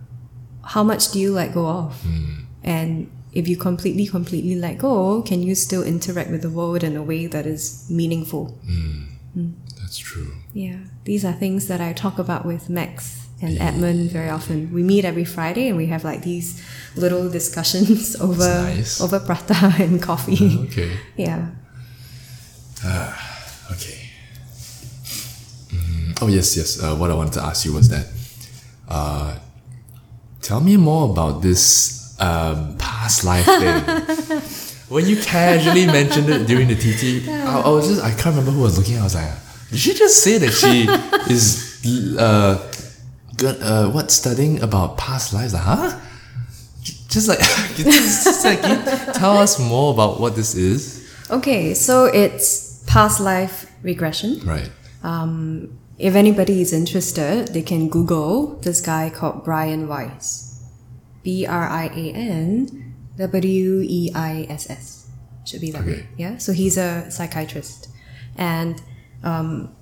how much do you let go of? Hmm. And if you completely, completely let go, can you still interact with the world in a way that is meaningful? Hmm. Mm. That's true. Yeah, these are things that I talk about with Max and Edmund very often. We meet every Friday and we have like these little discussions over nice. over prata and coffee. Okay. yeah. Okay. Mm, oh yes, yes. Uh, what I wanted to ask you was that, uh, tell me more about this um, past life thing. when you casually mentioned it during the TT, I, I was just I can't remember who was looking. I was like, did she just say that she is uh, uh, what studying about past lives? Like, huh? Just like, just like, tell us more about what this is? Okay, so it's past life regression. Right. Um, If anybody is interested, they can Google this guy called Brian Weiss. B R I A N W E I S S. Should be that Okay. way. Yeah. So he's a psychiatrist. And um,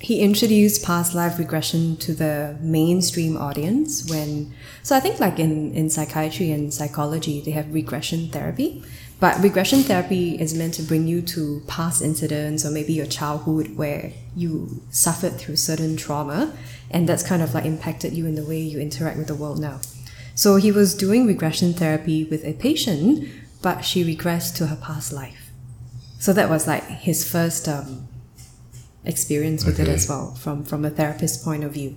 he introduced past life regression to the mainstream audience when so I think like in, in psychiatry and psychology they have regression therapy. But regression therapy is meant to bring you to past incidents or maybe your childhood where you suffered through certain trauma and that's kind of like impacted you in the way you interact with the world now. So he was doing regression therapy with a patient, but she regressed to her past life. So that was like his first um, experience with it as well, from from a therapist's point of view.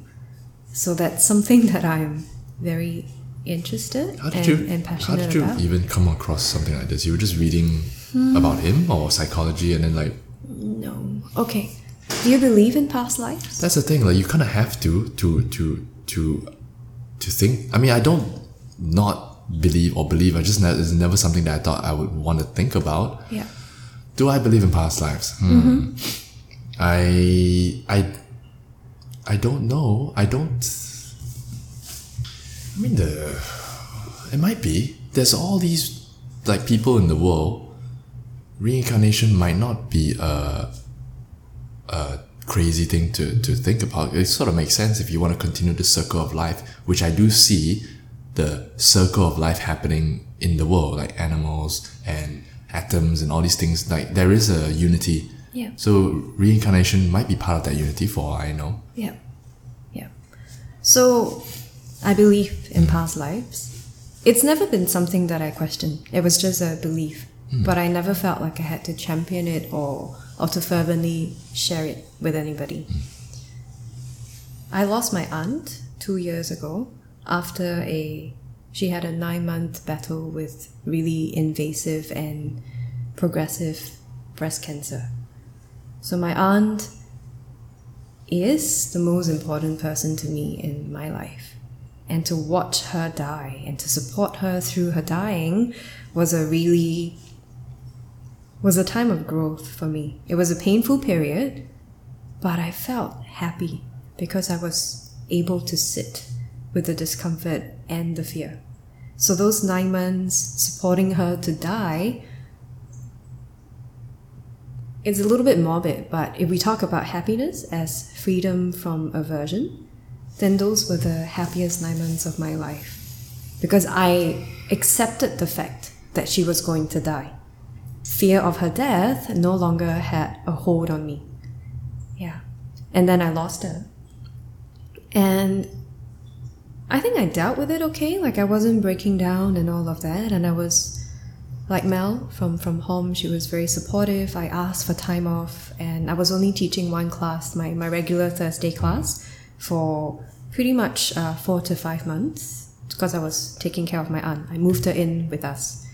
So that's something that I'm very interested How did and, you and How did you about. even come across something like this? You were just reading Hmm. about him or psychology, and then like No. Okay. Do you believe in past lives? that's the thing. Like you kind of have to to to to to think. I mean, I don't not believe or believe. I just it's never something that I thought I would want to think about. Yeah. Do I believe in past lives? Hmm. I I I don't know. I don't. I mean, the it might be. There's all these like people in the world. Reincarnation might not be a a crazy thing to to think about. It sort of makes sense if you want to continue the circle of life, which I do see the circle of life happening in the world, like animals and atoms and all these things. Like there is a unity. Yeah. So reincarnation might be part of that unity for all I know. Yeah. Yeah. So I believe in mm. past lives. It's never been something that I questioned. It was just a belief. Mm. But I never felt like I had to champion it or or to fervently share it with anybody. Mm. I lost my aunt two years ago after a she had a nine month battle with really invasive and progressive breast cancer. So my aunt is the most important person to me in my life. And to watch her die and to support her through her dying was a really was a time of growth for me. It was a painful period, but I felt happy because I was able to sit with the discomfort and the fear. So those nine months supporting her to die it's a little bit morbid, but if we talk about happiness as freedom from aversion, then those were the happiest nine months of my life. Because I accepted the fact that she was going to die. Fear of her death no longer had a hold on me. Yeah. And then I lost her. And I think I dealt with it okay. Like I wasn't breaking down and all of that. And I was like Mel from from Hom, she was very supportive. I asked for time off, and I was only teaching one class, my my regular Thursday class, for pretty much uh, four to five months because I was taking care of my aunt. I moved her in with us.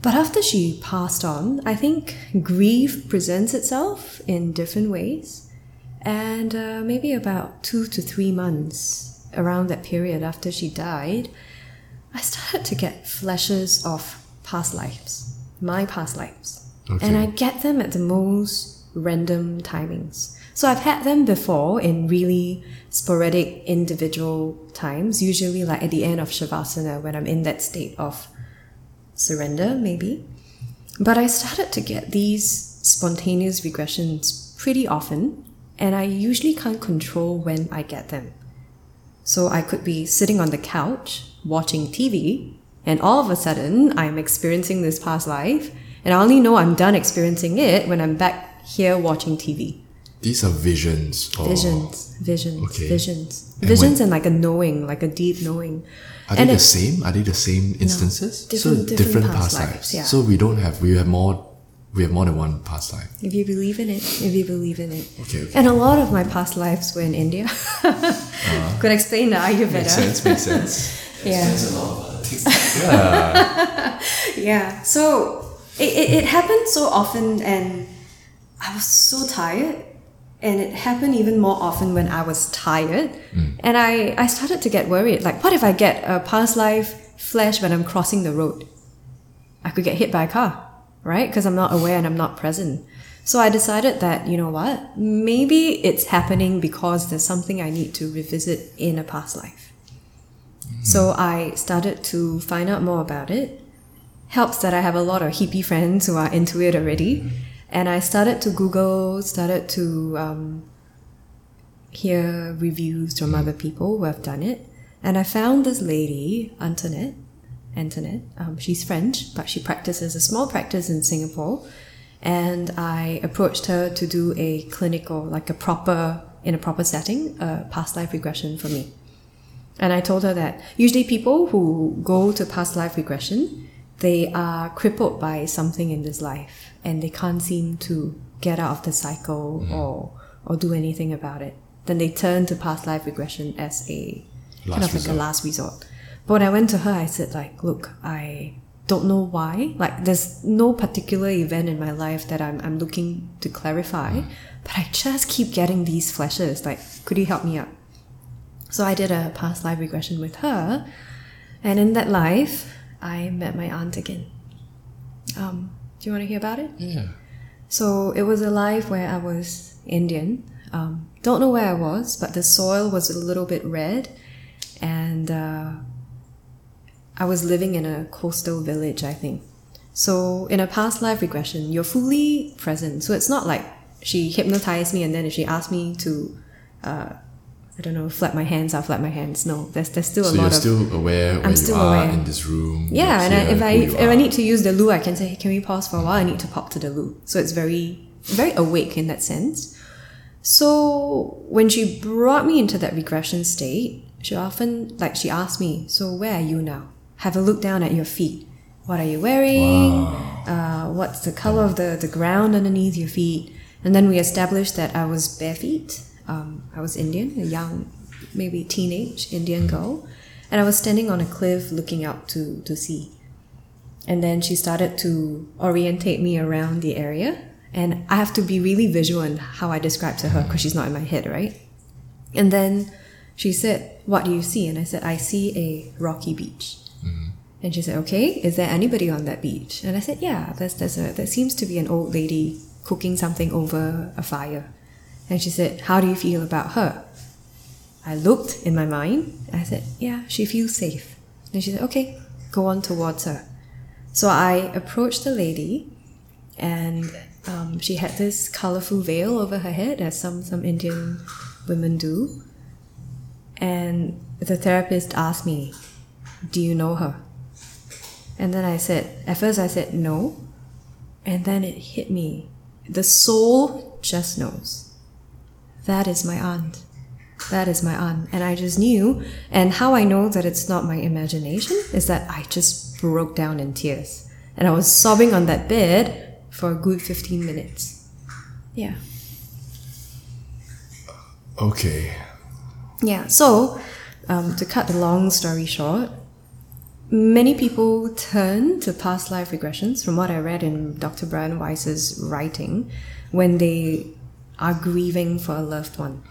But after she passed on, I think grief presents itself in different ways. And uh, maybe about two to three months around that period after she died, I started to get flashes of past lives, my past lives. Okay. And I get them at the most random timings. So I've had them before in really sporadic individual times, usually like at the end of Shavasana when I'm in that state of surrender, maybe. But I started to get these spontaneous regressions pretty often, and I usually can't control when I get them. So I could be sitting on the couch watching TV, and all of a sudden I'm experiencing this past life, and I only know I'm done experiencing it when I'm back here watching TV. These are visions. Or Visions, visions, Okay. visions. And visions when- and like a knowing, like a deep knowing. Are they And the same? Are they the same instances? different- so different past lives, yeah. So we don't have we have more we have more than one past life. If you believe in it, if you believe in it. Okay, okay. And a lot of my past lives were in India. Uh-huh. Could explain the Ayurveda. Makes sense, makes sense. Yeah. There's a lot of other things. Yeah. So it, it, it happened so often and I was so tired. And it happened even more often when I was tired. Hmm. And I, I started to get worried. Like, what if I get a past life flash when I'm crossing the road? I could get hit by a car, right? Because I'm not aware and I'm not present. So I decided that, you know what? Maybe it's happening because there's something I need to revisit in a past life. So I started to find out more about it. Helps that I have a lot of hippie friends who are into it already. And I started to Google, started to um, hear reviews from other people who have done it. And I found this lady, Antoinette. Antoinette. Um, she's French, but she practices a small practice in Singapore. And I approached her to do a clinical, like a proper, in a proper setting, a past life regression for me. And I told her that usually people who go to past life regression, they are crippled by something in this life and they can't seem to get out of the cycle mm-hmm. or or do anything about it. Then they turn to past life regression as a kind Last of like resort. a last resort. But when I went to her, I said like, look, I don't know why. Like there's no particular event in my life that I'm I'm looking to clarify, mm-hmm. but I just keep getting these flashes. Like, could you help me out? So I did a past life regression with her, and in that life, I met my aunt again. Um, do you want to hear about it? Yeah. So it was a life where I was Indian. Um, don't know where I was, but the soil was a little bit red, and uh, I was living in a coastal village, I think. So in a past life regression, you're fully present. So it's not like she hypnotized me and then she asked me to, uh, I don't know, flap my hands, I'll flap my hands. No, there's there's still a lot of. So you're still aware where I'm you still are aware. in this room. yeah, and I, if I who if I need to use the loo, I can say, hey, can we pause for a while? I need to pop to the loo. So it's very very awake in that sense. So when she brought me into that regression state, she often like she asked me, so where are you now? Have a look down at your feet. What are you wearing? Uh, what's the color of the, the ground underneath your feet? And then we established that I was bare feet. Um, I was Indian, a young, maybe teenage Indian girl. And I was standing on a cliff looking out to, to sea. And then she started to orientate me around the area. And I have to be really visual in how I describe to her because she's not in my head, right? And then she said, What do you see? And I said, I see a rocky beach. And she said, Okay, is there anybody on that beach? And I said, Yeah, there's, there's a, there seems to be an old lady cooking something over a fire. And she said, How do you feel about her? I looked in my mind. I said, Yeah, she feels safe. And she said, Okay, go on towards her. So I approached the lady, and um, she had this colorful veil over her head, as some, some Indian women do. And the therapist asked me, Do you know her? And then I said, At first I said no. And then it hit me. The soul just knows. That is my aunt. That is my aunt. And I just knew. And how I know that it's not my imagination is that I just broke down in tears. And I was sobbing on that bed for a good 15 minutes. Yeah. Okay. Yeah, so um, to cut the long story short, many people turn to past life regressions, from what I read in Dr. Brian Weiss's writing, when they are grieving for a loved one.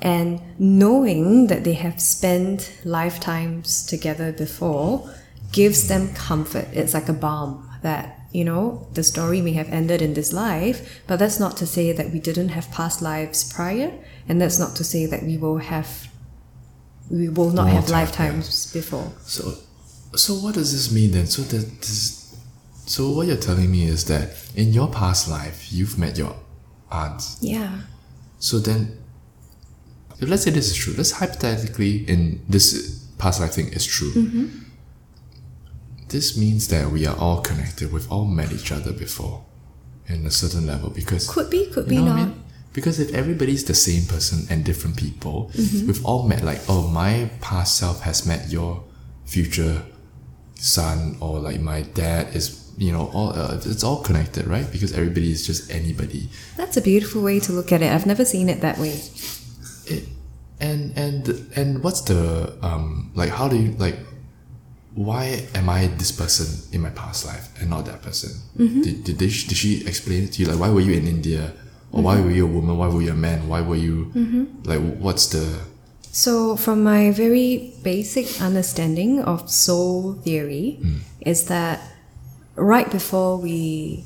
And knowing that they have spent lifetimes together before gives them comfort. It's like a balm that you know, the story may have ended in this life, but that's not to say that we didn't have past lives prior, and that's not to say that we will have we will not More have time, lifetimes before. So, so what does this mean then? So that this, so what you're telling me is that in your past life you've met your aunts. Yeah. So then, if let's say this is true, let's hypothetically in this past life thing is true. This means that we are all connected. We've all met each other before, in a certain level. Because Could be, could you be not. I mean? Because if everybody's the same person and different people, Mm-hmm. we've all met like, oh, my past self has met your future son, or like my dad is, you know, all uh, it's all connected, right? Because everybody is just anybody. That's a beautiful way to look at it. I've never seen it that way. It, and and and what's the um like? How do you like? Why am I this person in my past life and not that person? Did did, they, did she explain it to you? Like, why were you in India? Or why were you a woman? Why were you a man? Why were you like? What's the So, from my very basic understanding of soul theory, is that right before we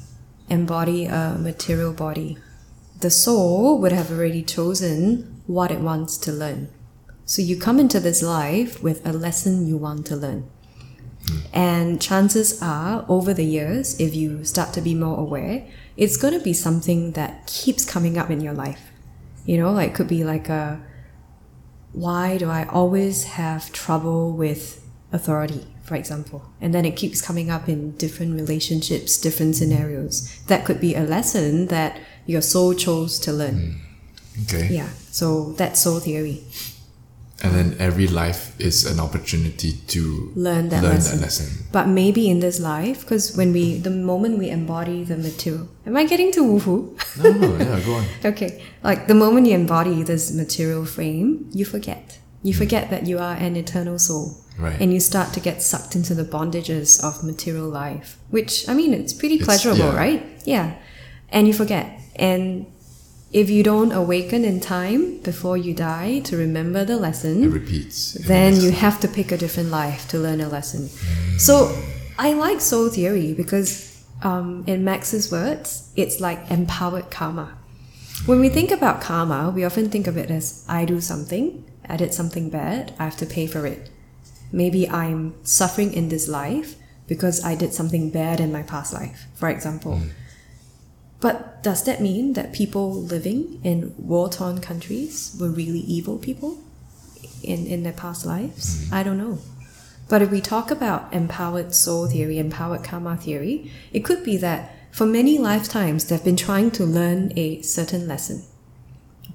embody a material body, the soul would have already chosen what it wants to learn. So, you come into this life with a lesson you want to learn. And chances are, over the years, if you start to be more aware, it's going to be something that keeps coming up in your life. You know, like could be like a why do I always have trouble with authority, for example? And then it keeps coming up in different relationships, different scenarios. That could be a lesson that your soul chose to learn. Mm. okay? Yeah. So that's soul theory. And then every life is an opportunity to Learn that learn lesson. that lesson. But maybe in this life, because when we, the moment we embody the material, am I getting to woohoo? No, no, yeah, go on. Okay, like the moment you embody this material frame, you forget. You mm. forget that you are an eternal soul. Right. And you start to get sucked into the bondages of material life, which, I mean, it's pretty It's- pleasurable, yeah. right? Yeah. And you forget. And if you don't awaken in time before you die to remember the lesson, It repeats. then you have to pick a different life to learn a lesson. So I like soul theory because, um, in Max's words, it's like empowered karma. When we think about karma, we often think of it as I do something, I did something bad, I have to pay for it. Maybe I'm suffering in this life because I did something bad in my past life, for example. Hmm. But does that mean that people living in war torn countries were really evil people in, in their past lives? Hmm. I don't know. But if we talk about empowered soul theory, empowered karma theory, it could be that for many lifetimes they've been trying to learn a certain lesson,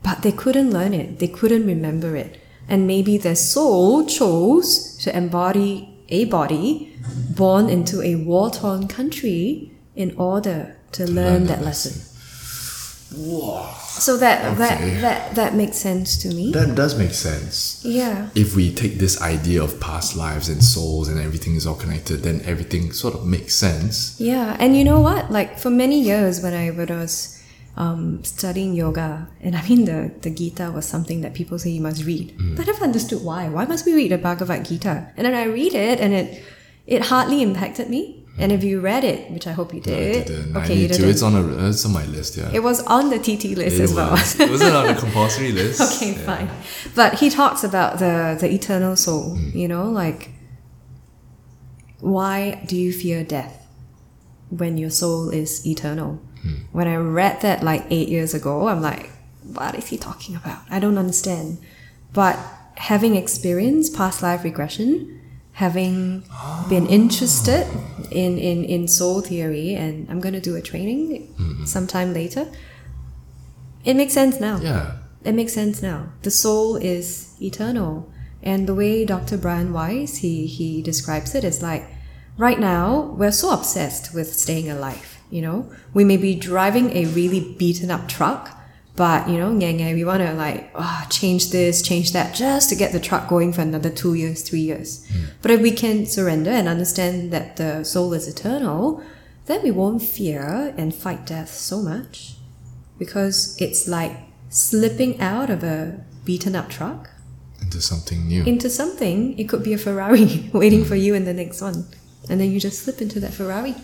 but they couldn't learn it, they couldn't remember it. And maybe their soul chose to embody a body born into a war torn country in order to learn, that lesson. So that, Okay. that that that makes sense to me. That does make sense. yeah. If we take this idea of past lives and souls and everything is all connected, then everything sort of makes sense. Yeah, and you know what? Like for many years when I when I was um, studying yoga, and I mean the, the Gita was something that people say you must read. But I never understood why. Why must we read the Bhagavad Gita? And then I read it, and it it hardly impacted me. And if you read it, which I hope you I did, didn't. Okay, you didn't. It's on a. It's on my list. Yeah. It was on the TT list It as well. was. it wasn't on the compulsory list. okay, Yeah. fine. But he talks about the the eternal soul. You know, like why do you fear death when your soul is eternal? When I read that like eight years ago, I'm like, what is he talking about? I don't understand. But having experienced past life regression, having been interested in, in, in soul theory, and I'm going to do a training mm-hmm. sometime later, it makes sense now. Yeah. It makes sense now. The soul is eternal. And the way Dr. Brian Weiss he, he describes it is like right now we're so obsessed with staying alive, you know? We may be driving a really beaten up truck, but you know, ngang, ngang, we want to like ah change this, change that just to get the truck going for another two years, three years. But if we can surrender and understand that the soul is eternal, then we won't fear and fight death so much because it's like slipping out of a beaten up truck Into something new. into something. It could be a Ferrari waiting for you in the next one. And then you just slip into that Ferrari.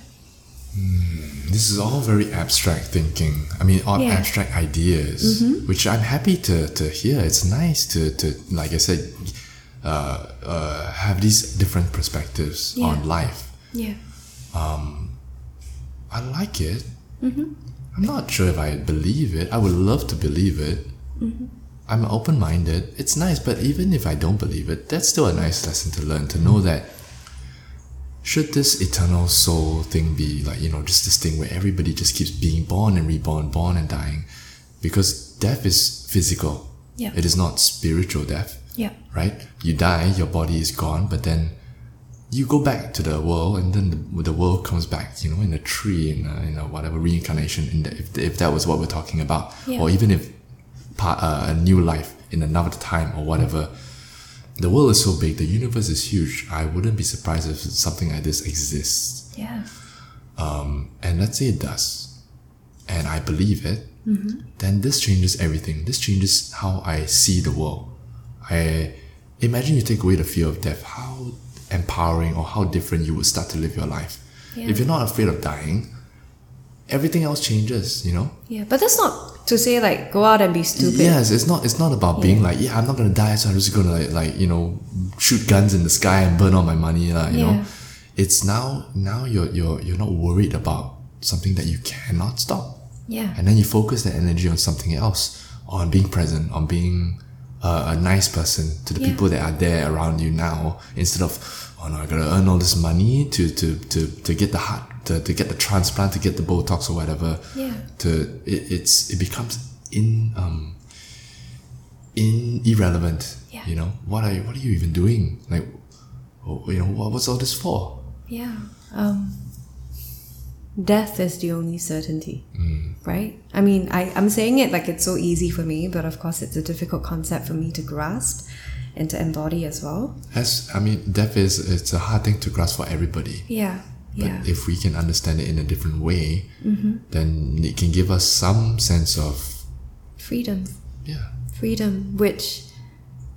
This is all very abstract thinking. I mean, all Yeah. abstract ideas, which I'm happy to, to hear. It's nice to, to like I said, uh, uh, have these different perspectives Yeah. on life. Yeah. I like it. I'm not sure if I believe it. I would love to believe it. I'm open minded. It's nice, but even if I don't believe it, that's still a nice lesson to learn to know that should this eternal soul thing be like, you know, just this thing where everybody just keeps being born and reborn, born and dying? Because death is physical, Yeah. it is not spiritual death Yeah. right? You die, your body is gone, but then you go back to the world, and then the, the world comes back, you know, in a tree, in a, in a whatever reincarnation, in the, if, if that was what we're talking about, Yeah. or even if part, uh, a new life in another time or whatever. The world is so big, the universe is huge. I wouldn't be surprised if something like this exists. Yeah. Um, and let's say it does, and I believe it, then this changes everything. This changes how I see the world. I imagine you take away the fear of death, how empowering or how different you would start to live your life. Yeah. If you're not afraid of dying, everything else changes, you know? Yeah. But that's not to say like go out and be stupid. Yes, it's not it's not about being like, yeah, I'm not gonna die, so I'm just gonna like, like you know, shoot guns in the sky and burn all my money, like, you Yeah. know. It's now now you're you're you're not worried about something that you cannot stop. Yeah. And then you focus that energy on something else, on being present, on being a, a nice person to the Yeah. people that are there around you now, instead of, oh no, I gotta earn all this money to to to, to get the heart, to, to get the transplant, to get the Botox or whatever. Yeah. To it, it's it becomes in um in irrelevant. Yeah. You know what are you, what are you even doing? Like, you know what, what's all this for? Yeah. Um, death is the only certainty, hmm. right? I mean, I, I'm saying it like it's so easy for me, but of course, it's a difficult concept for me to grasp and to embody as well. As I mean, death is it's a hard thing to grasp for everybody. Yeah. But Yeah. if we can understand it in a different way, mm-hmm. then it can give us some sense of freedom. yeah, Freedom, which,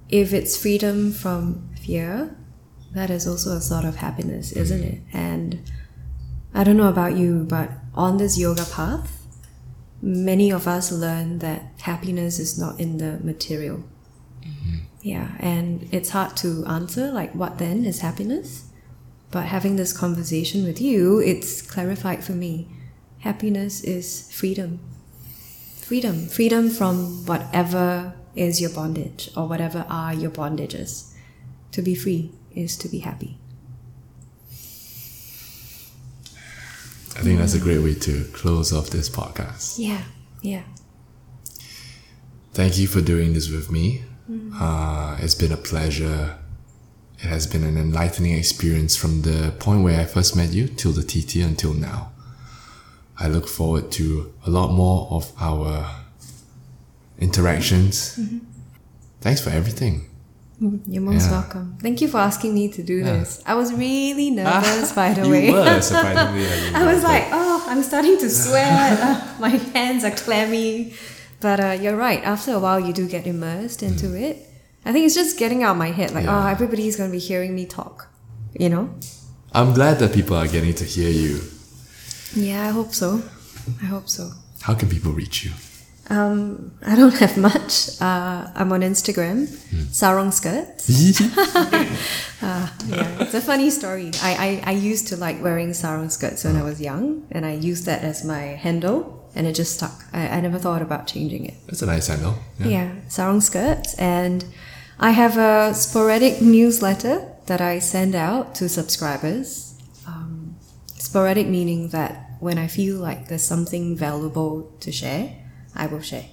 if it's freedom from fear, that is also a sort of happiness, isn't hmm. it? And I don't know about you, but on this yoga path, many of us learn that happiness is not in the material. Mm-hmm. Yeah, and it's hard to answer, like, what then is happiness? But having this conversation with you, it's clarified for me. Happiness is freedom. Freedom. Freedom from whatever is your bondage or whatever are your bondages. To be free is to be happy. I think that's a great way to close off this podcast. Yeah, yeah. Thank you for doing this with me. Uh, it's been a pleasure. It has been an enlightening experience from the point where I first met you till the TT until now. I look forward to a lot more of our interactions. Thanks for everything. You're most Yeah. welcome. Thank you for asking me to do this. I was really nervous, by the you way. were surprisingly. you I was like, oh, I'm starting to sweat. Uh, my hands are clammy. But uh, you're right. After a while, you do get immersed into it. I think it's just getting out of my head. Like, Yeah. oh, everybody's going to be hearing me talk. You know? I'm glad that people are getting to hear you. Yeah, I hope so. I hope so. How can people reach you? Um, I don't have much. Uh, I'm on Instagram, sarong skirts. Yeah, it's a funny story. I, I, I used to like wearing sarong skirts when I was young, and I used that as my handle, and it just stuck. I, I never thought about changing it. That's a nice handle. Yeah, sarong skirts, and I have a sporadic newsletter that I send out to subscribers. Um, sporadic meaning that when I feel like there's something valuable to share, I will share.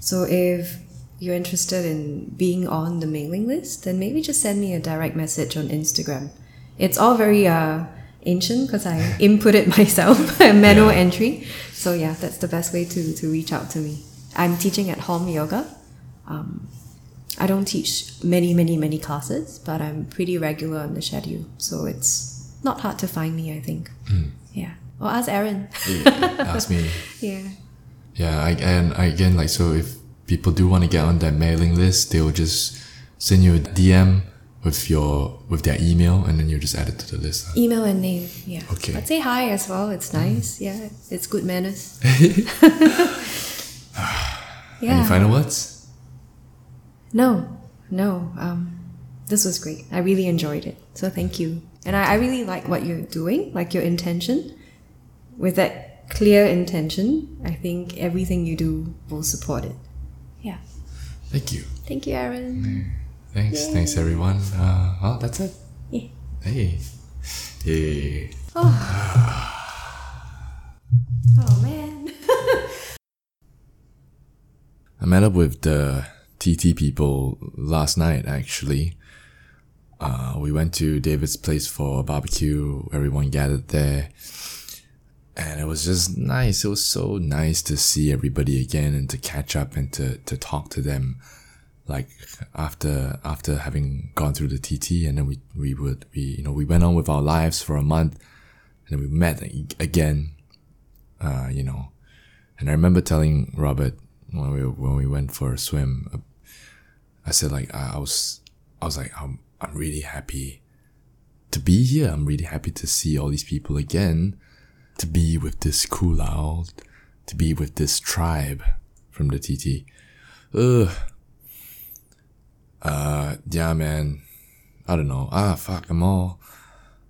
So if you're interested in being on the mailing list, then maybe just send me a direct message on Instagram. It's all very uh, ancient because I input it myself, a manual Yeah. entry. So yeah, that's the best way to, to reach out to me. I'm teaching at Hom Yoga. Um, I don't teach many, many, many classes, but I'm pretty regular on the schedule. So it's not hard to find me, I think. Yeah. Or ask Aaron. Ask me. yeah. Yeah, I, and I, again, like, so if people do want to get on that mailing list, they will just send you a DM with your with their email, and then you just add it to the list. huh? Email and name, yeah. Okay. But say hi as well. It's nice. Yeah, it's good manners. yeah. Any final words? No, no. Um, this was great. I really enjoyed it. So thank you. And I, I really like what you're doing, like your intention. With that clear intention, I think everything you do will support it. Yeah. Thank you. Thank you, Aaron. Thanks. Thanks, everyone. Uh, well, that's it. Yeah. Hey. Hey. Oh man. I met up with the TT people last night, actually. Uh, we went to David's place for a barbecue. Everyone gathered there. And it was just nice. It was so nice to see everybody again and to catch up and to, to talk to them. Like after after having gone through the TT and then we, we would we you know we went on with our lives for a month and we met again. Uh, you know. And I remember telling Robert when we when we went for a swim, uh, I said like I, I was I was like I'm I'm really happy to be here. I'm really happy to see all these people again, to be with this Kulao, to be with this tribe from the TT. Ugh. Uh, yeah, man. I don't know. Ah, fuck. I'm all,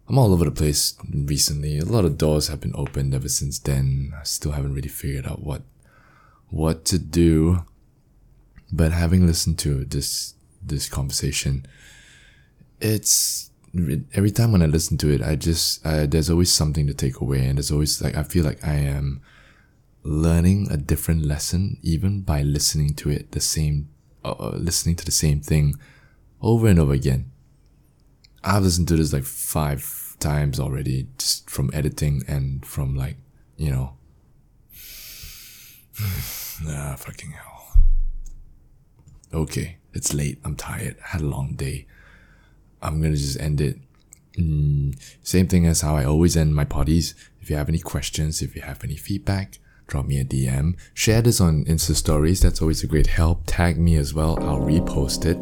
I'm all over the place recently. A lot of doors have been opened ever since then. I still haven't really figured out what what to do. But having listened to this this conversation, it's every time when I listen to it, I just uh, there's always something to take away, and there's always like I feel like I am learning a different lesson even by listening to it the same, uh, listening to the same thing over and over again. I've listened to this like five times already, just from editing and from like you know Ah, fucking hell. Okay, it's late. I'm tired. I had a long day. I'm gonna just end it. Mm, same thing as how I always end my parties. If you have any questions, if you have any feedback, drop me a DM. Share this on Insta stories. That's always a great help. Tag me as well. I'll repost it.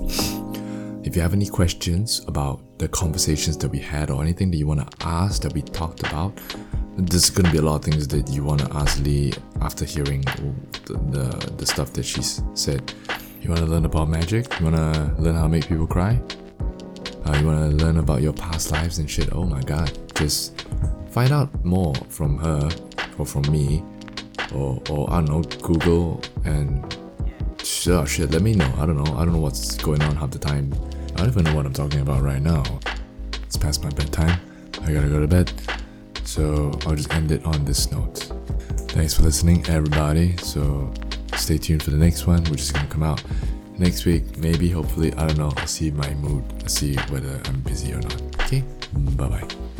If you have any questions about the conversations that we had or anything that you want to ask that we talked about, there's going to be a lot of things that you want to ask Lee after hearing the, the, the stuff that she's said. You want to learn about magic? You want to learn how to make people cry? Uh, you want to learn about your past lives and shit? Oh my god. Just find out more from her or from me or, or I don't know, Google and Sure, shit, let me know. I don't know. I don't know what's going on half the time. I don't even know what I'm talking about right now. It's past my bedtime. I gotta go to bed. So I'll just end it on this note. Thanks for listening, everybody. So stay tuned for the next one, which is gonna come out next week. Maybe, hopefully, I don't know. I'll see my mood. I'll see whether I'm busy or not. Okay? Bye bye.